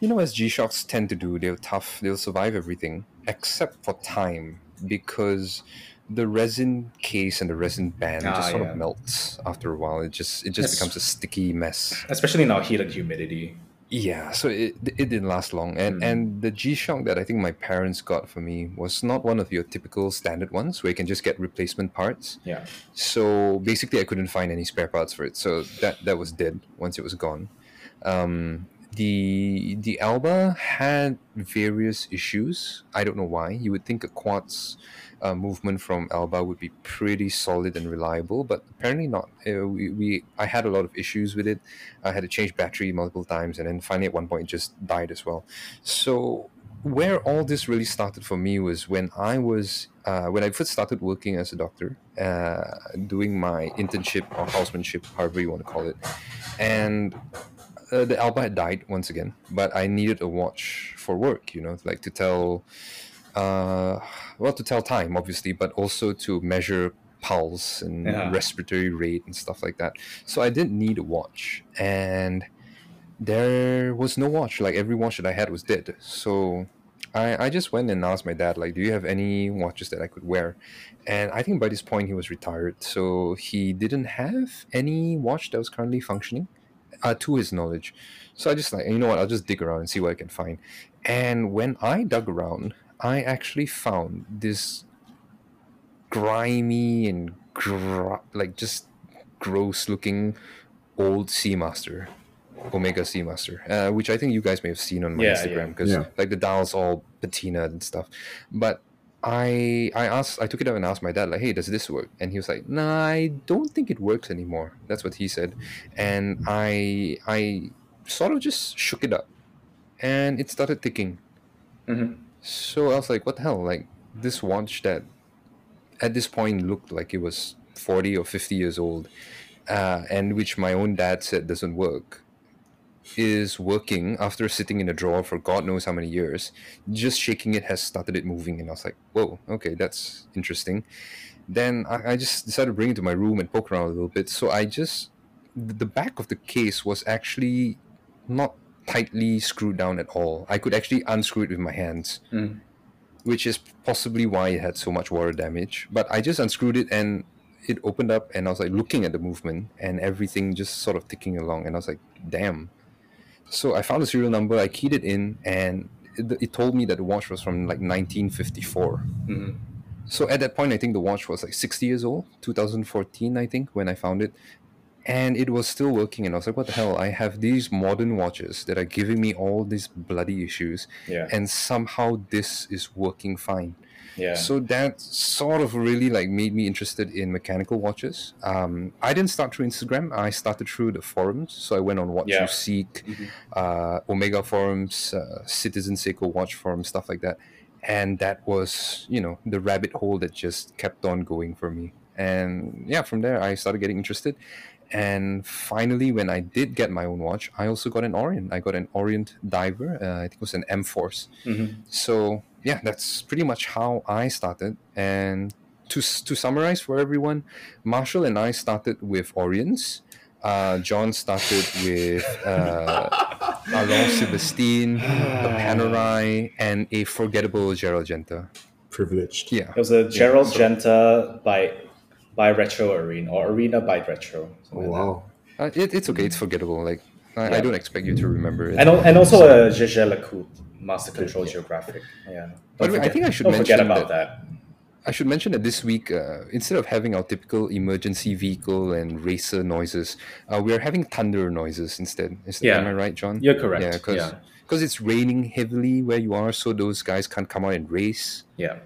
you know, as G Shocks tend to do, they're tough. They'll survive everything except for time because the resin case and the resin band Ah, just sort yeah. of melts after a while. It just it just becomes a sticky mess. especially now heat and humidity Yeah, so it, it didn't last long, and Mm. and the G Shock that I think my parents got for me was not one of your typical standard ones where you can just get replacement parts. yeah So basically, I couldn't find any spare parts for it, so that that was dead once it was gone. Um, the the Alba had various issues. I don't know why. You would think a quartz uh, movement from Alba would be pretty solid and reliable, but apparently not. Uh, we, we I had a lot of issues with it. I had to change battery multiple times, and then finally at one point it just died as well. So where all this really started for me was when I was uh, when I first started working as a doctor, uh, doing my internship or housemanship, however you want to call it, and uh, the Alba had died once again, but I needed a watch for work, you know, like to tell, uh, well, to tell time, obviously, but also to measure pulse and Yeah. respiratory rate and stuff like that. So I didn't need a watch, and there was no watch. Like every watch that I had was dead. So I, I just went and asked my dad, like, do you have any watches that I could wear? And I think by this point he was retired, so he didn't have any watch that was currently functioning, uh, to his knowledge. So I just like, you know what, I'll just dig around and see what I can find. And when I dug around, I actually found this grimy and gr- like just gross looking old Seamaster, Omega Seamaster, uh, which I think you guys may have seen on my Yeah, Instagram because Yeah. like the dial's all patina and stuff. But I I asked I took it out and asked my dad like, hey, does this work? And he was like, Nah, I don't think it works anymore. That's what he said, and I I sort of just shook it up, and it started ticking. Mhm. So I was like, what the hell? Like this watch that at this point looked like it was 40 or 50 years old, uh, and which my own dad said doesn't work, is working after sitting in a drawer for God knows how many years. Just shaking it has started it moving, and I was like, whoa, okay, that's interesting. Then I, I just decided to bring it to my room and poke around a little bit. So I just, the the back of the case was actually not tightly screwed down at all. I could actually unscrew it with my hands, Mm. which is possibly why it had so much water damage. But I just unscrewed it and it opened up, and I was like looking at the movement and everything just sort of ticking along, and I was like, damn. So I found the serial number, I keyed it in, and it, it told me that the watch was from like 1954. Mhm. So at that point, I think the watch was like 60 years old, 2014, I think, when I found it. And it was still working. And I was like, what the hell? I have these modern watches that are giving me all these bloody issues. Yeah. And somehow this is working fine. Yeah. So that sort of really like made me interested in mechanical watches. Um, I didn't start through Instagram. I started through the forums. So I went on What Yeah. You Seek, Mhm. uh, Omega forums, uh, Citizen Seiko Watch forum, stuff like that. And that was, you know, the rabbit hole that just kept on going for me. And yeah, from there I started getting interested. And finally, when I did get my own watch, I also got an Orient. I got an Orient Diver. Uh, I think it was an M Force. Mhm. So yeah, that's pretty much how I started. And to to summarize for everyone, Marshall and I started with Orients. Uh, John started with uh, a Laurent Silberstein, a Panerai, and a forgettable Gerald Genta. Privileged. Yeah, It was a Gerald so- Genta by by Retro Arena or Arena by Retro. Oh something like wow. uh, it, it's okay. It's forgettable. Like I, I don't expect you to remember it. And, al- and also a Gégé Lecoultre Master Control Geographic. Yeah. By the way, I think I should don't forget mention about that. I should mention that this week, uh, instead of having our typical emergency vehicle and racer noises, uh, we're having thunder noises instead. Is, Yeah. Am I right, John? You're correct. Yeah, because Yeah. it's raining heavily where you are, so those guys can't come out and race. Yeah.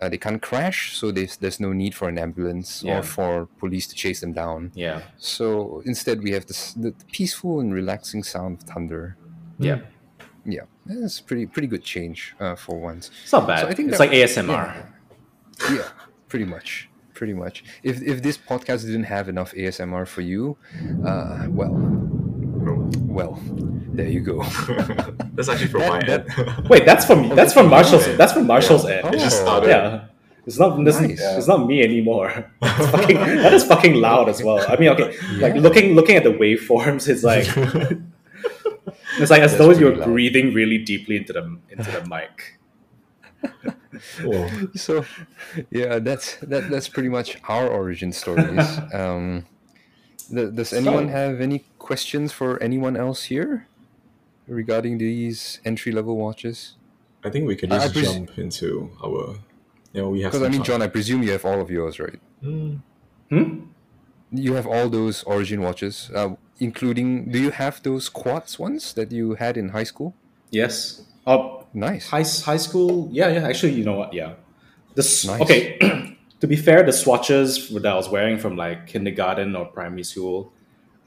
Uh, they can't crash, so there's there's no need for an ambulance Yeah. or for police to chase them down. Yeah. So instead, we have this the peaceful and relaxing sound of thunder. Yeah. Yeah, that's pretty pretty good change uh, for once. It's not bad. So I think it's that- like ASMR. yeah pretty much pretty much if if this podcast didn't have enough asmr for you uh well well there you go That's actually from That- my that- end. Wait, that's from that's from Marshall's that's from Marshall's Yeah. end. It just Oh. started. Yeah. It's not this is- Nice. it's not me anymore. It's fucking, that is fucking loud as well. I mean, okay, like looking looking at the waveforms, it's like it's like as That's though you're loud. breathing really deeply into the into the mic. Whoa. so yeah that's that that's pretty much our origin stories um th- does anyone So- have any questions for anyone else here regarding these entry level watches I think we can I- I just pres- jump into our. You know, we have. because i mean time. john i presume you have all of yours right Hmm. Hmm? you have all those origin watches uh, including do you have those quartz ones that you had in high school Yes. Oh, nice high high school. Yeah, yeah. Actually, you know what? Yeah. This Nice. okay. to be fair, the swatches that I was wearing from like kindergarten or primary school,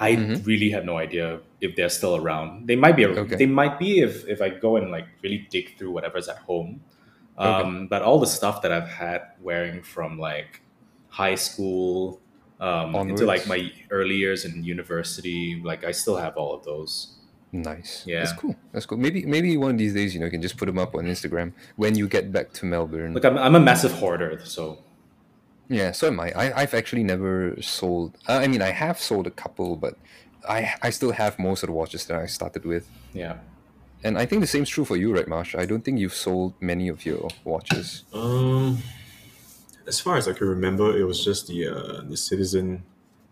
I Mhm. really have no idea if they're still around. They might be. Okay. They might be if if I go and like really dig through whatever's at home. Um, But all the stuff that I've had wearing from like high school um, into like my early years in university, like I still have all of those. Nice. Yeah. That's cool. That's cool. Maybe maybe one of these days, you know, you can just put them up on Instagram when you get back to Melbourne. Like I'm, I'm a massive hoarder, so yeah, so am I. I. I've actually never sold. Uh, I mean, I have sold a couple, but I I still have most of the watches that I started with. yeah. And I think the same's true for you, right, Marsh? I don't think you've sold many of your watches. Um, as far as I can remember, it was just the uh, the Citizen,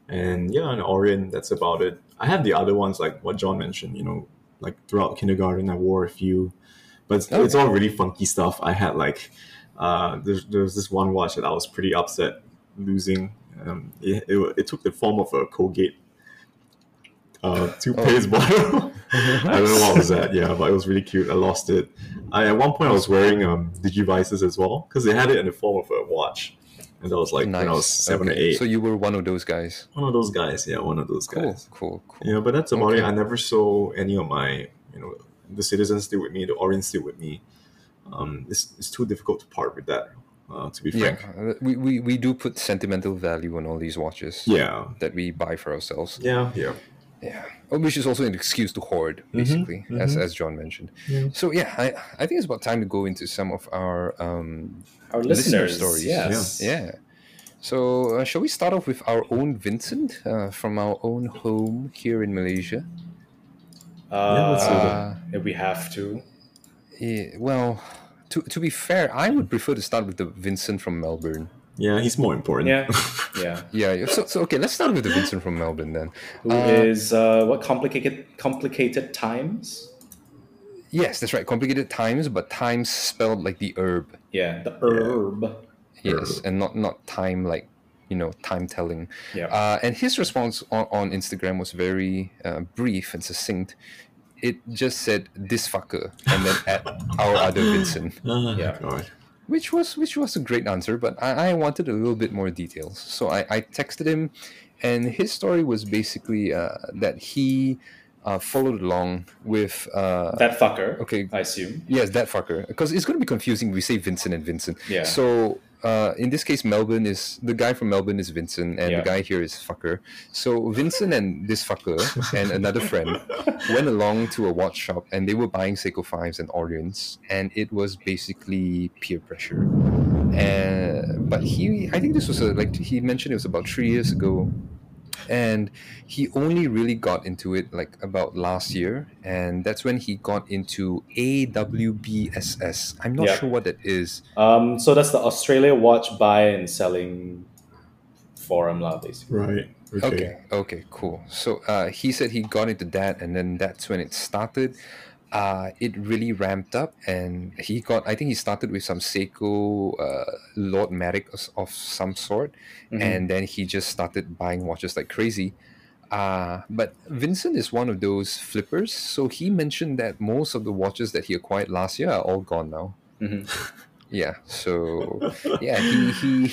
and yeah, an Orient. That's about it. I have the other ones like what John mentioned. You know, like throughout kindergarten, I wore a few, but it's, it's all really funky stuff. I had like, uh, there's there's this one watch that I was pretty upset losing. Um, it, it, it took the form of a Colgate uh, toothpaste bottle. I don't know what was that. Yeah, but it was really cute. I lost it. I at one point I was wearing um Digivices as well because they had it in the form of a watch, and that was like when I was seven or eight. So you were one of those guys. one of those guys. Yeah, one of those Cool, guys. cool, cool. Yeah, but that's about it. I never saw any of my, you know, the citizens still with me, the Orient still with me. Um, it's, it's too difficult to part with that. Uh, to be frank. uh, we, we, we do put sentimental value on all these watches Yeah. that we buy for ourselves. Yeah. Yeah. Yeah, Oh, which is also an excuse to hoard, basically, as as John mentioned. So yeah, I I think it's about time to go into some of our um Our listener listeners, stories. yes. yeah. So uh, shall we start off with our own Vincent uh, from our own home here in Malaysia? Uh, let's. Uh, if we have to. Yeah, well, to to be fair, I would prefer to start with the Vincent from Melbourne. Yeah. He's more important. Yeah, yeah. Yeah, yeah, so, so okay, let's start with the Vincent from Melbourne then. Who is uh, what complicated complicated times? Yes, that's right. Complicated times, but times spelled like the herb. Yeah, the herb. Yes, and not not time like you know time telling. Yeah. Uh, and his response on, on Instagram was very uh, brief and succinct. It just said this fucker and then at our other Vincent, Ah, Yeah. God. which was which was a great answer, but I, I wanted a little bit more details. So I, I texted him, and his story was basically uh, that he uh, followed along with uh, that fucker. okay. I assume. Yes, that fucker. Because it's going to be confusing. We say Vincent and Vincent. Yeah. So uh, in this case, Melbourne is the guy from Melbourne is Vincent, and Yeah. the guy here is fucker. So Vincent and this fucker and another friend went along to a watch shop, and they were buying Seiko fives and Orients, and it was basically peer pressure. And but he, I think this was a, like he mentioned, it was about three years ago and he only really got into it like about last year and that's when he got into awbss i'm not Yeah. sure what that is Um, so that's the Australia Watch Buy and Selling Forum, lah, basically. Right. Okay. okay okay cool so uh, he said he got into that and then that's when it started uh, it really ramped up and he got i think he started with some seiko uh, lord matic of, some sort Mhm. and then he just started buying watches like crazy uh, but Vincent is one of those flippers, so he mentioned that most of the watches that he acquired last year are all gone now. Mhm. Yeah, so yeah, he, he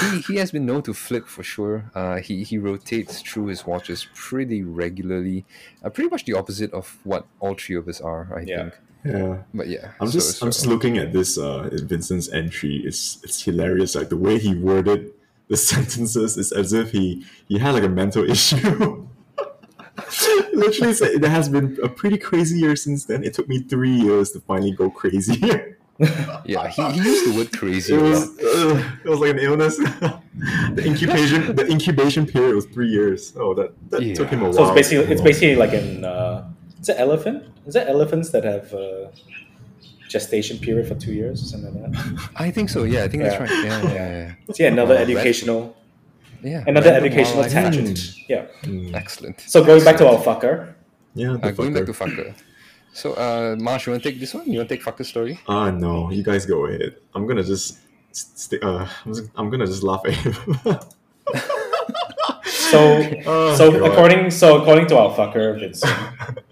he he has been known to flip for sure. Uh, he he rotates through his watches pretty regularly, uh, pretty much the opposite of what all three of us are, I Yeah. think. Yeah. But yeah, I'm so- just I'm just looking at this uh Vincent's entry. It's it's hilarious. Like the way he worded the sentences is as if he he had like a mental issue. Literally said there has been a pretty crazy year since then. It took me three years to finally go crazy. it yeah, he, he used the word crazy. a was uh, it was like an illness. the incubation the incubation period was three years. Oh that, that Yeah. took him a while. So it's basically it's basically like an uh, is it elephant? Is it elephants that have uh, gestation period for two years or something like that? I think so. Yeah, I think Yeah. that's right. Yeah, yeah, yeah. So yeah, another that- educational yeah another educational wildlife tangent. action. Yeah. mm, Excellent. So going back to our fucker. yeah, the Uh, going back to fucker. So, uh, Marsh, you want to take this one? You want to take fucker story? Ah no, you guys go ahead. I'm gonna just st- uh, I'm, just, I'm gonna just laugh at him. So Oh, so God. according so according to our fucker Vincent,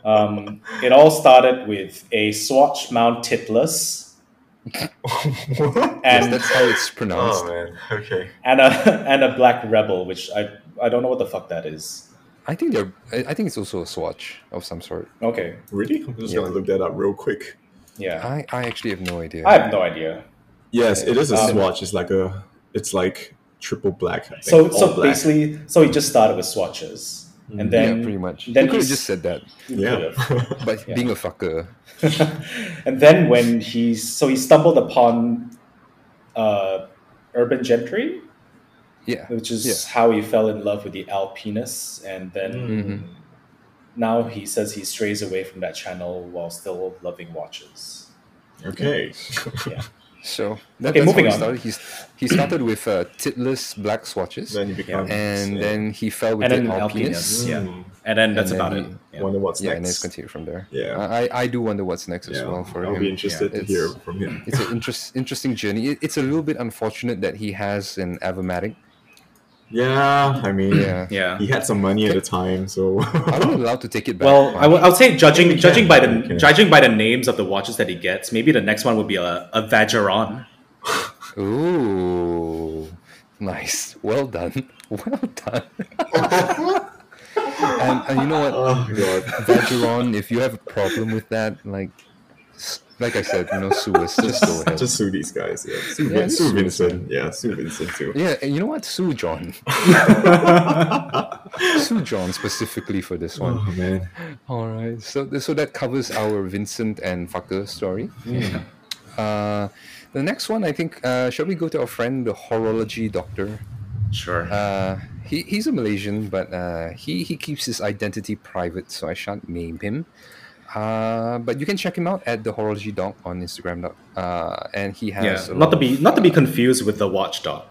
um, it all started with a Swatch mount titless what? Yes, and that's how it's pronounced. Oh man, okay. and a and a black rebel, which I I don't know what the fuck that is. I think they're. I I think it's also a swatch of some sort. Okay, Really? I'm just Yeah. gonna look that up real quick. yeah, I, I actually have no idea. I have no idea. Yes, it is a Um, swatch. It's like a, it's like triple black. So so black. basically, so he just started with swatches, and then, yeah, then pretty much. then you could have just said that, yeah. but Yeah. being a fucker. and then when he's so he stumbled upon uh, urban gentry, Yeah. which is Yeah. how he fell in love with the Alpinus, and then Mhm. now he says he strays away from that channel while still loving watches. okay. Yeah. So that, Okay, that's moving how he on. started. He's, he started with uh, titless black swatches, then you become. and yeah. then he fell with And the then Alpinus. Alpinus, yeah. Mm. And then that's And about then it. Yeah. Wonder what's Yeah, next. and then it's continue from there. Yeah. I, I- I do wonder what's next as well for I'll him. be interested Yeah. to hear It's- from him. It's an interest, interesting journey. It, it's a little bit unfortunate that he has an Avomatic. Yeah, I mean, Yeah. Yeah. he had some money at the time, so. Are we allowed to take it back? Well, I would, I would say judging Yeah, judging can, by the we judging by the names of the watches that he gets, maybe the next one would be a, a Vacheron. Ooh, nice. Well done. Well done. and, and you know what? oh god. Vacheron, if you have a problem with that, like, s- like I said, you know, sue us. Just go ahead. Just sue these guys. Yeah, sue, Yeah, sue sue Vincent. Yeah, sue Vincent too. yeah, and you know what? Sue John. sue John specifically for this one. Oh man. All right. So so that covers our Vincent and Fucker story. Uh, the next one, I think, uh, shall we go to our friend, the horology doctor? Sure. Uh, he, he's a Malaysian, but uh, he, he keeps his identity private, so I shan't name him. Uh, but you can check him out at the horology doc on Instagram. Uh, and he has a Not to be not to be uh, confused with the watchdog.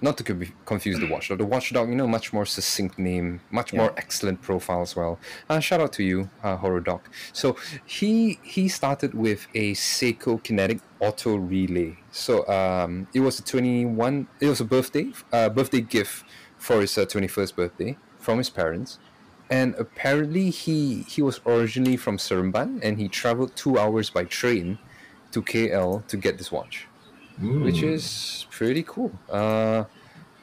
not to conf- confuse the watchdog. The watchdog, you know, much more succinct name, much more excellent profile as well. Uh, shout out to you, uh, horror doc. So he he started with a Seiko Kinetic Auto Relay. So um, it was a twenty one. It was a birthday uh, birthday gift for his twenty first birthday from his parents. And apparently he he was originally from Seremban and he traveled two hours by train to KL to get this watch which is pretty cool. Uh,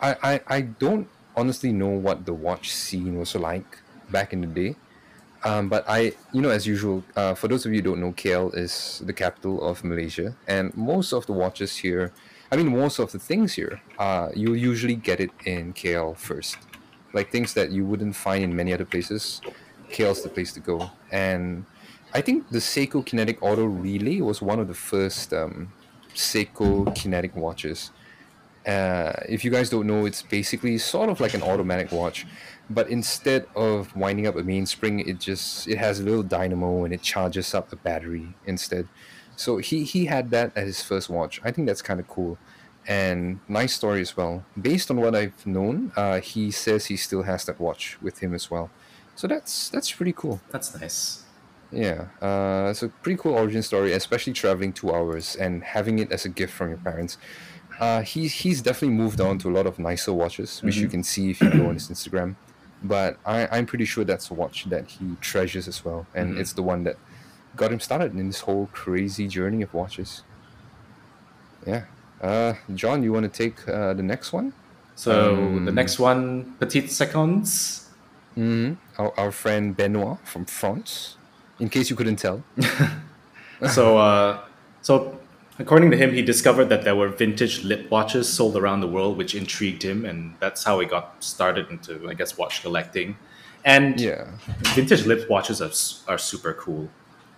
I, I I don't honestly know what the watch scene was like back in the day, um, but I you know as usual uh, for those of you who don't know, KL is the capital of Malaysia, and most of the watches here, I mean most of the things here, uh, you'll usually get it in KL first, like things that you wouldn't find in many other places. KL's the place to go, and I think the Seiko Kinetic Auto Relay was one of the first um, Seiko Kinetic watches. Uh, if you guys don't know, it's basically sort of like an automatic watch, but instead of winding up a mainspring, it just it has a little dynamo and it charges up a battery instead. So he he had that at his first watch. I think that's kind of cool, and nice story as well. Based on what I've known, uh, he says he still has that watch with him as well. So that's that's pretty cool. That's nice. Yeah, uh, it's a pretty cool origin story, especially traveling two hours and having it as a gift from your parents. Uh, he's he's definitely moved on to a lot of nicer watches, which you can see if you go on his Instagram. But I, I'm pretty sure that's a watch that he treasures as well, and it's the one that got him started in this whole crazy journey of watches. Yeah, uh, John, you want to take uh, the next one? So Um, the next one, Petite Seconds. Mm-hmm. Our, our friend Benoit from France, in case you couldn't tell. so uh, so according to him, he discovered that there were vintage lip watches sold around the world, which intrigued him, and that's how he got started into, I guess, watch collecting. And Yeah. vintage lip watches are, are super cool.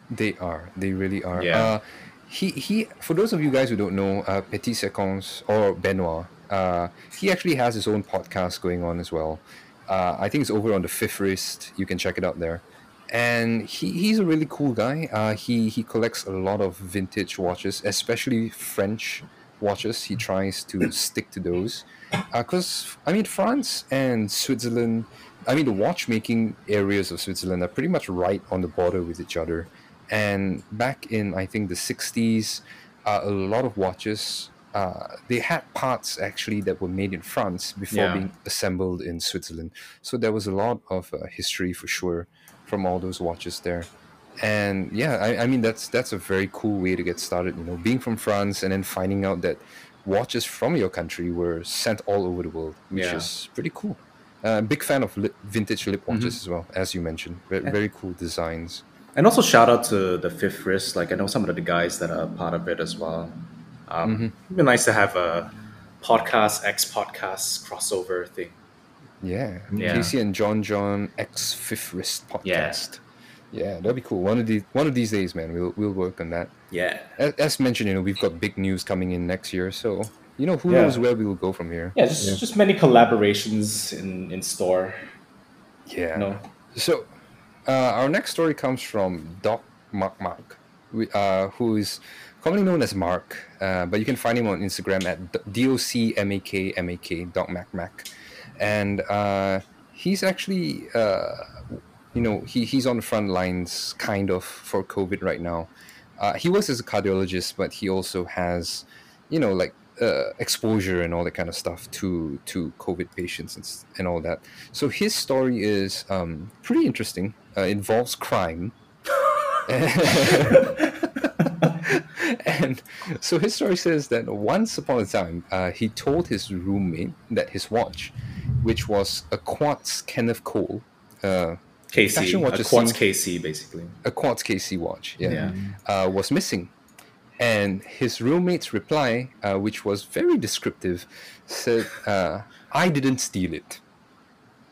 They are. They really are. Yeah. Uh, he he. For those of you guys who don't know, uh, Petit Seconds or Benoit, uh, he actually has his own podcast going on as well. Uh, I think it's over on the Fifth Wrist. You can check it out there. And he, he's a really cool guy. Uh, he he collects a lot of vintage watches, especially French watches. He tries to stick to those, because I mean France and Switzerland. I mean the watchmaking areas of Switzerland are pretty much right on the border with each other. And back in I think the '60s, uh, a lot of watches uh, they had parts actually that were made in France before Yeah. being assembled in Switzerland. So there was a lot of uh, history for sure from all those watches there. And yeah, I, I mean that's that's a very cool way to get started. You know, being from France and then finding out that watches from your country were sent all over the world, which Yeah. is pretty cool. Uh, big fan of lip, vintage lip watches as well, as you mentioned. Very, very cool designs. And also shout out to the Fifth Wrist. Like I know some of the guys that are part of it as well. Um, It'd be nice to have a podcast X podcast crossover thing. Yeah. Yeah. KC and JonJon X Fifth Wrist podcast. Yeah. that'd be cool. One of these one of these days, man, we'll we'll work on that. Yeah. As, as mentioned, you know, we've got big news coming in next year, so you know, who Yeah. knows where we will go from here. Yeah, just just many collaborations in in store. Yeah. No. So, uh, our next story comes from Doc Mark Mark, uh, who is commonly known as Mark, uh, but you can find him on Instagram at D O C M A K M A K Doc Mak Mak, and uh, he's actually, uh, you know, he, he's on the front lines kind of for COVID right now. Uh, he works as a cardiologist, but he also has, you know, like uh, exposure and all that kind of stuff to to COVID patients and, and all that. So his story is um, pretty interesting. Uh, involves crime. and so his story says that once upon a time, uh, he told his roommate that his watch, which was a quartz Kenneth Cole, uh, KC, a quartz KC, basically. a quartz KC watch, yeah, Yeah. Uh, was missing. And his roommate's reply, uh, which was very descriptive, said, uh, I didn't steal it.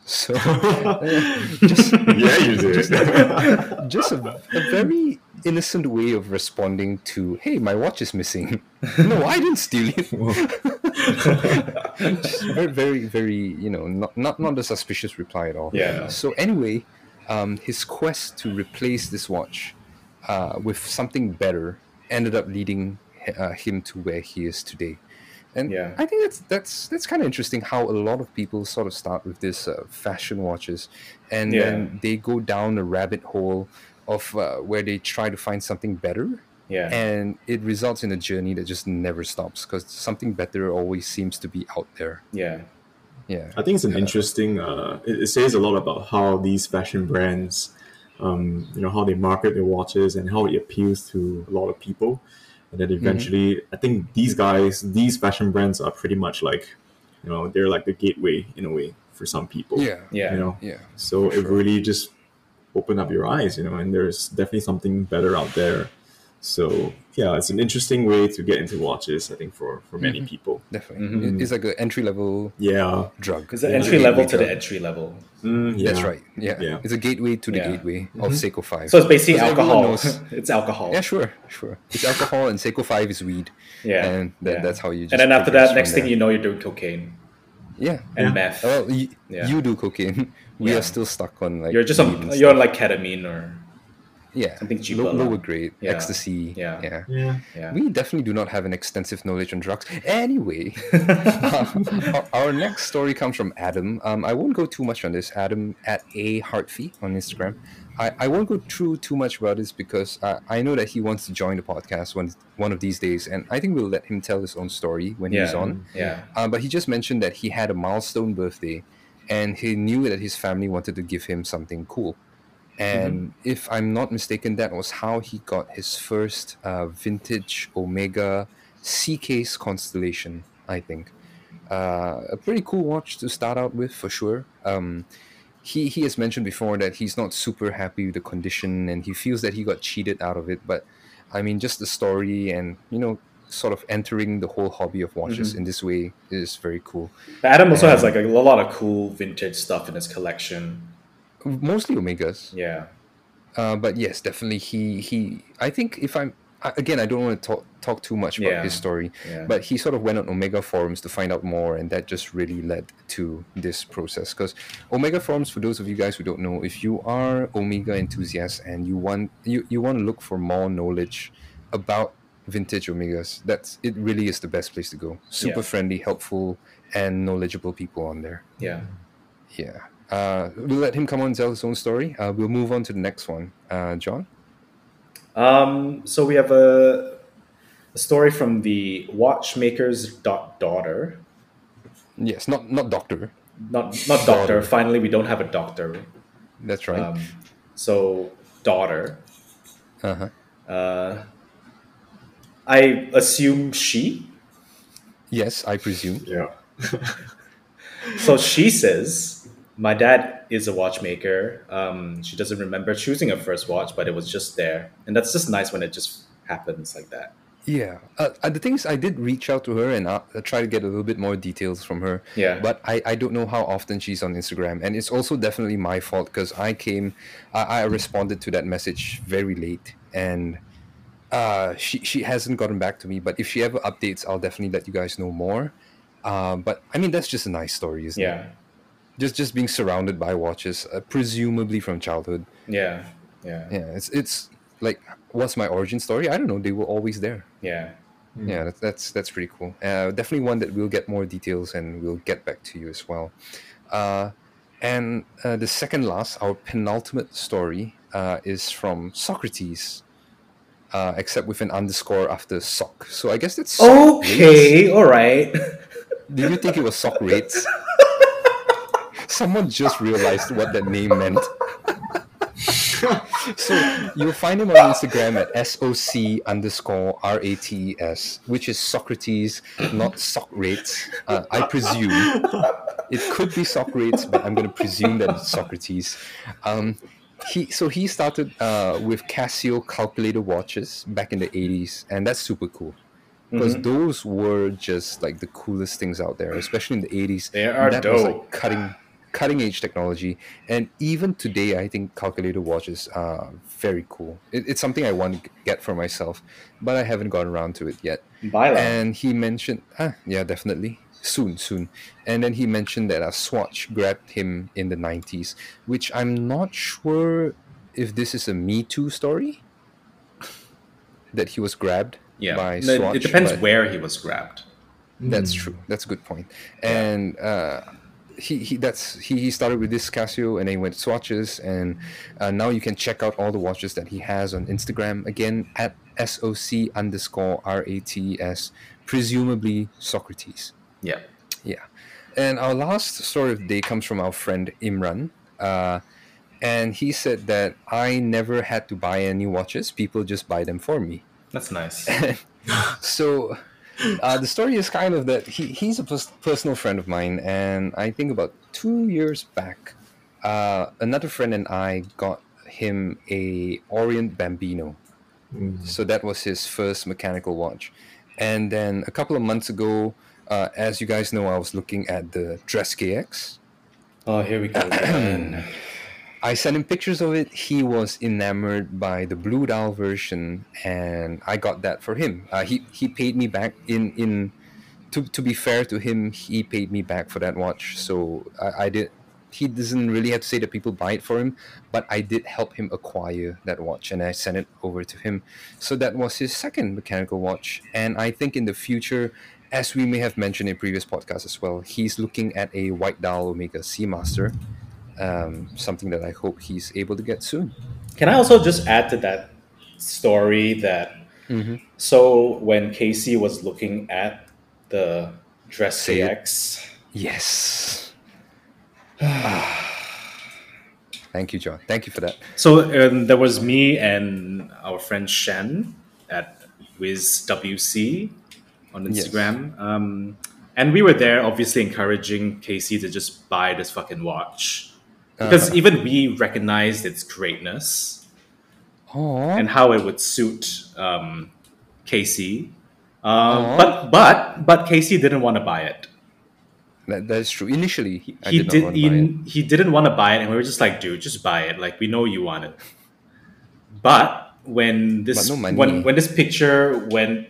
So, just, Yeah, you did. just a, a very innocent way of responding to, hey, my watch is missing. no, I didn't steal it. Just very, very, very, you know, not, not, not a suspicious reply at all. Yeah. So anyway, um, his quest to replace this watch uh, with something better ended up leading uh, him to where he is today. And Yeah. I think that's that's that's kind of interesting how a lot of people sort of start with this uh, fashion watches, and Yeah. then they go down a rabbit hole of uh, where they try to find something better, Yeah. and it results in a journey that just never stops because something better always seems to be out there. yeah. Yeah. I think it's an interesting. Uh, it, it says a lot about how these fashion brands, um, you know, how they market their watches and how it appeals to a lot of people, and then mm-hmm. eventually, I think these guys, these fashion brands, are pretty much like, you know, they're like the gateway in a way for some people. Yeah. Yeah. You know, Yeah. so it really just opened up your eyes, you know, and there's definitely something better out there. So yeah, it's an interesting way to get into watches. I think for for many people. Definitely. Mm-hmm. It's like an entry level Yeah, drug. It's an Yeah. entry level to the entry level. Mm, yeah. That's right. Yeah. Yeah. It's a gateway to the Yeah. gateway of Seiko 5. So it's basically alcohol. it's alcohol. Yeah, sure, sure. It's alcohol and Seiko 5 is weed. Yeah. And that, yeah. that's how you just And then after that, next thing there. you know, you're doing cocaine Yeah. and Yeah. meth. Well, y- Yeah. you do cocaine. We Yeah. are still stuck on like you're just on, you're on like ketamine or yeah something cheaper, low, lower grade Yeah. ecstasy. Yeah. yeah. Yeah. yeah. We definitely do not have an extensive knowledge on drugs. Anyway, our, our next story comes from Adam. Um, I won't go too much on this. Adam at a heartfee on Instagram. I, I won't go through too much about this because uh, I know that he wants to join the podcast one one of these days, and I think we'll let him tell his own story when he's on. Yeah. Uh, but he just mentioned that he had a milestone birthday, and he knew that his family wanted to give him something cool. And if I'm not mistaken, that was how he got his first uh, vintage Omega C case constellation. I think uh, a pretty cool watch to start out with for sure. Um, he he has mentioned before that he's not super happy with the condition and he feels that he got cheated out of it. But I mean, just the story and you know, sort of entering the whole hobby of watches in this way is very cool. But Adam also has like a, lot of cool vintage stuff in his collection. Mostly Omegas. Yeah. Uh, but yes, definitely he he. I think if I'm I- again, I don't want to talk talk too much about Yeah. his story, Yeah. but he sort of went on Omega forums to find out more, and that just really led to this process. Because Omega forums, for those of you guys who don't know, if you are Omega enthusiasts and you want you you want to look for more knowledge about vintage Omegas, that's it. Really is the best place to go. Super Yeah. friendly, helpful, and knowledgeable people on there. Yeah. Yeah. Uh, we'll let him come on and tell his own story. Uh, we'll move on to the next one. Uh, John? Um, so we have a, a story from the watchmaker's da- daughter. Yes, not not doctor. Not not doctor. Finally, we don't have a doctor. That's right. Um, so daughter. uh-huh. Uh, I assume she. Yes, I presume. Yeah. So she says, "My dad is a watchmaker. Um, she doesn't remember choosing her first watch, but it was just there, and that's just nice when it just happens like that." Yeah. Uh, uh, the thing is, I did reach out to her and uh, try to get a little bit more details from her. Yeah. But I, I don't know how often she's on Instagram. And it's also definitely my fault because I came, I, I responded to that message very late. And uh, she, she hasn't gotten back to me. But if she ever updates, I'll definitely let you guys know more. Uh, but I mean, that's just a nice story, isn't it? Yeah, Just, just being surrounded by watches, uh, presumably from childhood. yeah, yeah, Yeah. It's, it's like, what's my origin story? I don't know. They were always there. yeah. Yeah, that's that's that's pretty cool. Uh, definitely one that we'll get more details and we'll get back to you as well. Uh, and uh, the second last, our penultimate story, uh, is from Socrates, uh, except with an underscore after sock. So I guess that's sock rates. Okay, all right. Did you think it was sock rates? Someone just realized what that name meant. so you'll find him on Instagram at soc underscore rates, which is Socrates, not sock rates. Uh, I presume. it could be Socrates, but I'm going to presume that it's Socrates. Um, he so he started uh, with Casio calculator watches back in the 80s, and that's super cool because those were just like the coolest things out there, especially in the 80s. They are that was dope. like cutting cutting edge technology, and even today, I think calculator watches are very cool. It, it's something I want to get for myself, but I haven't gotten around to it yet. Buy them. And he mentioned, ah, yeah, definitely. Soon, soon. And then he mentioned that a Swatch grabbed him in the 90s, which I'm not sure if this is a Me Too story. That he was grabbed yeah. by No, Swatch. it depends where he was grabbed. That's true. That's a good point. And uh, he, he that's he, he started with this Casio and then he went to swatches and uh, now you can check out all the watches that he has on Instagram again at soc underscore r-a-t-s presumably Socrates. Yeah. Yeah. And our last story of the day comes from our friend Imran. Uh, and he said that I never had to buy any watches. People just buy them for me. That's nice. So uh, the story is kind of that he, he's a pers- personal friend of mine. And I think about two years back, uh, another friend and I got him a Orient Bambino. So that was his first mechanical watch. And then a couple of months ago, uh, as you guys know, I was looking at the Dress KX. oh, here we go. I sent him pictures of it. He was enamored by the blue dial version, and I got that for him. Uh, he he paid me back in in. To, to be fair to him, he paid me back for that watch. So I, I did. He doesn't really have to say that people buy it for him, but I did help him acquire that watch, and I sent it over to him. So that was his second mechanical watch, and I think in the future, as we may have mentioned in previous podcasts as well, he's looking at a white dial Omega Seamaster um, something that I hope he's able to get soon. Can I also just add to that story that so when KC was looking at the Dress Say it. Yes. Thank you, John. Thank you for that. so um, there was me and our friend Shen at WizWC on Yes. Instagram. Um, and we were there obviously encouraging KC to just buy this fucking watch. Because Uh-huh. even we recognized its greatness. Oh, and how it would suit um, KC. Um, but but but KC didn't want to buy it. that, that is true. Initially, I He did, did. not want to buy it. he, he didn't want to buy it, and we were just like, dude, just buy it. Like we know you want it. But when this But no when when this picture went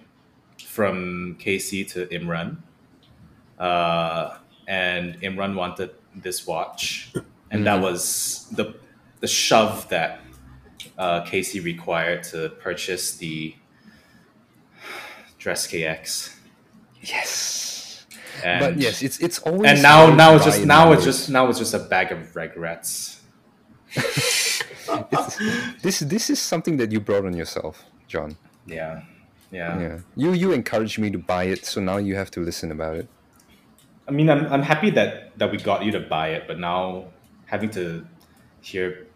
from KC to Imran, uh, and Imran wanted this watch, and that Mm-hmm. was the the shove that uh, KC required to purchase the Dress KX. Yes. And, but yes, it's it's always. and now now it's just now it's just now it's just a bag of regrets. This this is something that you brought on yourself, John. Yeah, yeah. Yeah, you you encouraged me to buy it, so now you have to listen about it. I mean, I'm I'm happy that that we got you to buy it, but now having to hear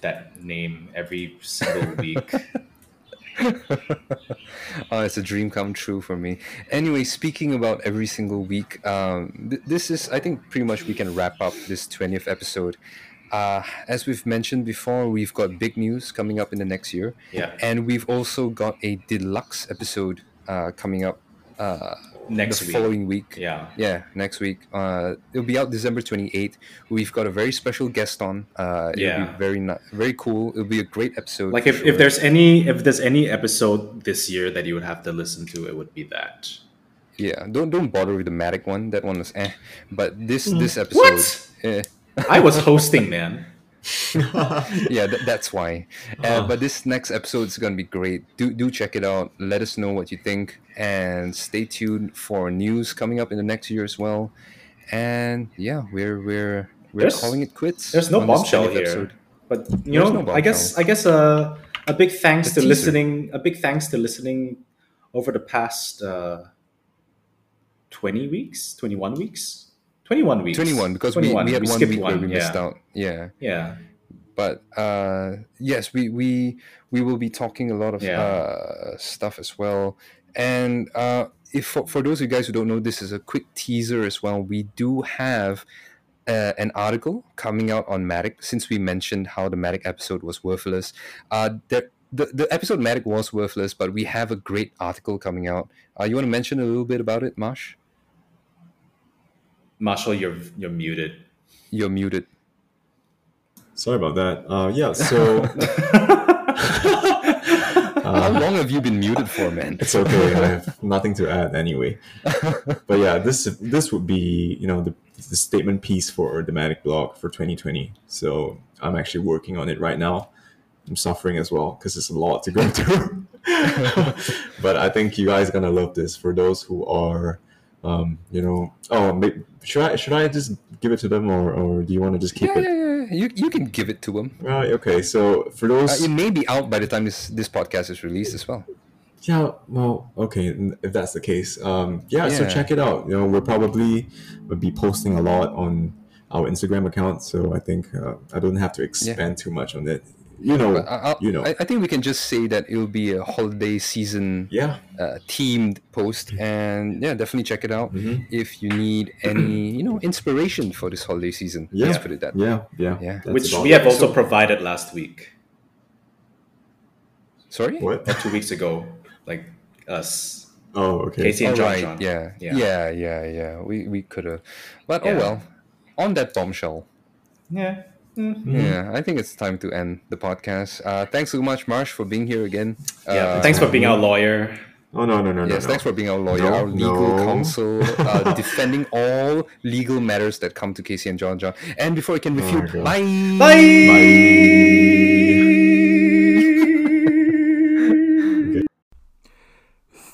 that name every single week. Oh, it's a dream come true for me. Anyway, speaking about every single week, um, th- this is, I think, pretty much we can wrap up this 20th episode. Uh, as we've mentioned before, we've got big news coming up in the next year. Yeah. And we've also got a deluxe episode uh, coming up uh, Next the week. following week. Yeah. Yeah, next week. Uh, it'll be out December 28th. We've got a very special guest on. Uh, it'll Yeah. be very, ni- very cool. It'll be a great episode. Like if, sure. if there's any if there's any episode this year that you would have to listen to, it would be that. Yeah, don't don't bother with the Matic one. That one was eh. But this this episode, What? eh, I was hosting, man. yeah, th- that's why. Uh, but this next episode is gonna be great. Do do check it out. Let us know what you think, and stay tuned for news coming up in the next year as well. And yeah, we're we're we're There's- calling it quits. There's no bombshell here, episode. but you There's know, no I guess. I guess uh, a big thanks A to teaser. listening. A big thanks to listening over the past uh, twenty weeks, twenty one weeks, twenty one weeks, Twenty one because we, 21. we had one skipped week where we yeah. missed out. Yeah. Yeah, but uh, yes, we, we we will be talking a lot of Yeah. uh, stuff as well. And uh, if for, for those of you guys who don't know, this is a quick teaser as well. We do have uh, an article coming out on Matic since we mentioned how the Matic episode was worthless. Uh, there, the, the episode Matic was worthless, but we have a great article coming out. Uh, you want to mention a little bit about it, Marsh? Marshall, you're you're muted. You're muted. Sorry about that. Uh, yeah, so How long have you been muted for, man? it's okay. I have nothing to add anyway. But yeah, this this would be you know the, the statement piece for the Matic blog for 2020. So I'm actually working on it right now. I'm suffering as well because it's a lot to go through. but I think you guys are gonna love this for those who are, um, you know. Oh, may- should I should I just give it to them or, or do you want to just keep Yeah, it? yeah, yeah. You, you can give it to them. Right. Okay. So for Uh, those, it may be out by the time this, this podcast is released as well. Yeah, well, okay, if that's the case, um, yeah, so check it out. You know, we're probably will be posting a lot on our Instagram account, so I think uh, I don't have to expand too much on it. You know, I, I'll- you know, I, I think we can just say that it'll be a holiday season yeah, uh, themed post, and yeah, definitely check it out Mhm. if you need any, you know, inspiration for this holiday season. yeah, Let's put it that. way. yeah, yeah, Yeah. that's which about we it. have also provided last week Sorry. What? or two weeks ago, like us, Oh, okay. KC All and John right. John. Yeah. Yeah. Yeah. Yeah. Yeah. We we could have, but Yeah. oh well. On that bombshell. Yeah. Yeah, I think it's time to end the podcast. Uh, thanks so much, Marsh, for being here again. Yeah. Uh, Thanks for being our lawyer. Oh no, no, no, no. Yes, no. thanks for being our lawyer, No, our legal no. counsel, uh, defending all legal matters that come to KC and JonJon. And before I can refute, God. bye. Bye.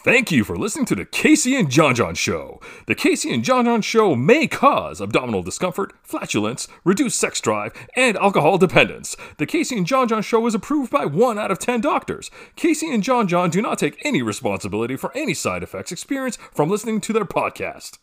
Thank you for listening to the KC and JonJon Show. The KC and JonJon Show may cause abdominal discomfort, flatulence, reduced sex drive, and alcohol dependence. The KC and JonJon Show is approved by 1 out of 10 doctors. KC and JonJon do not take any responsibility for any side effects experienced from listening to their podcast.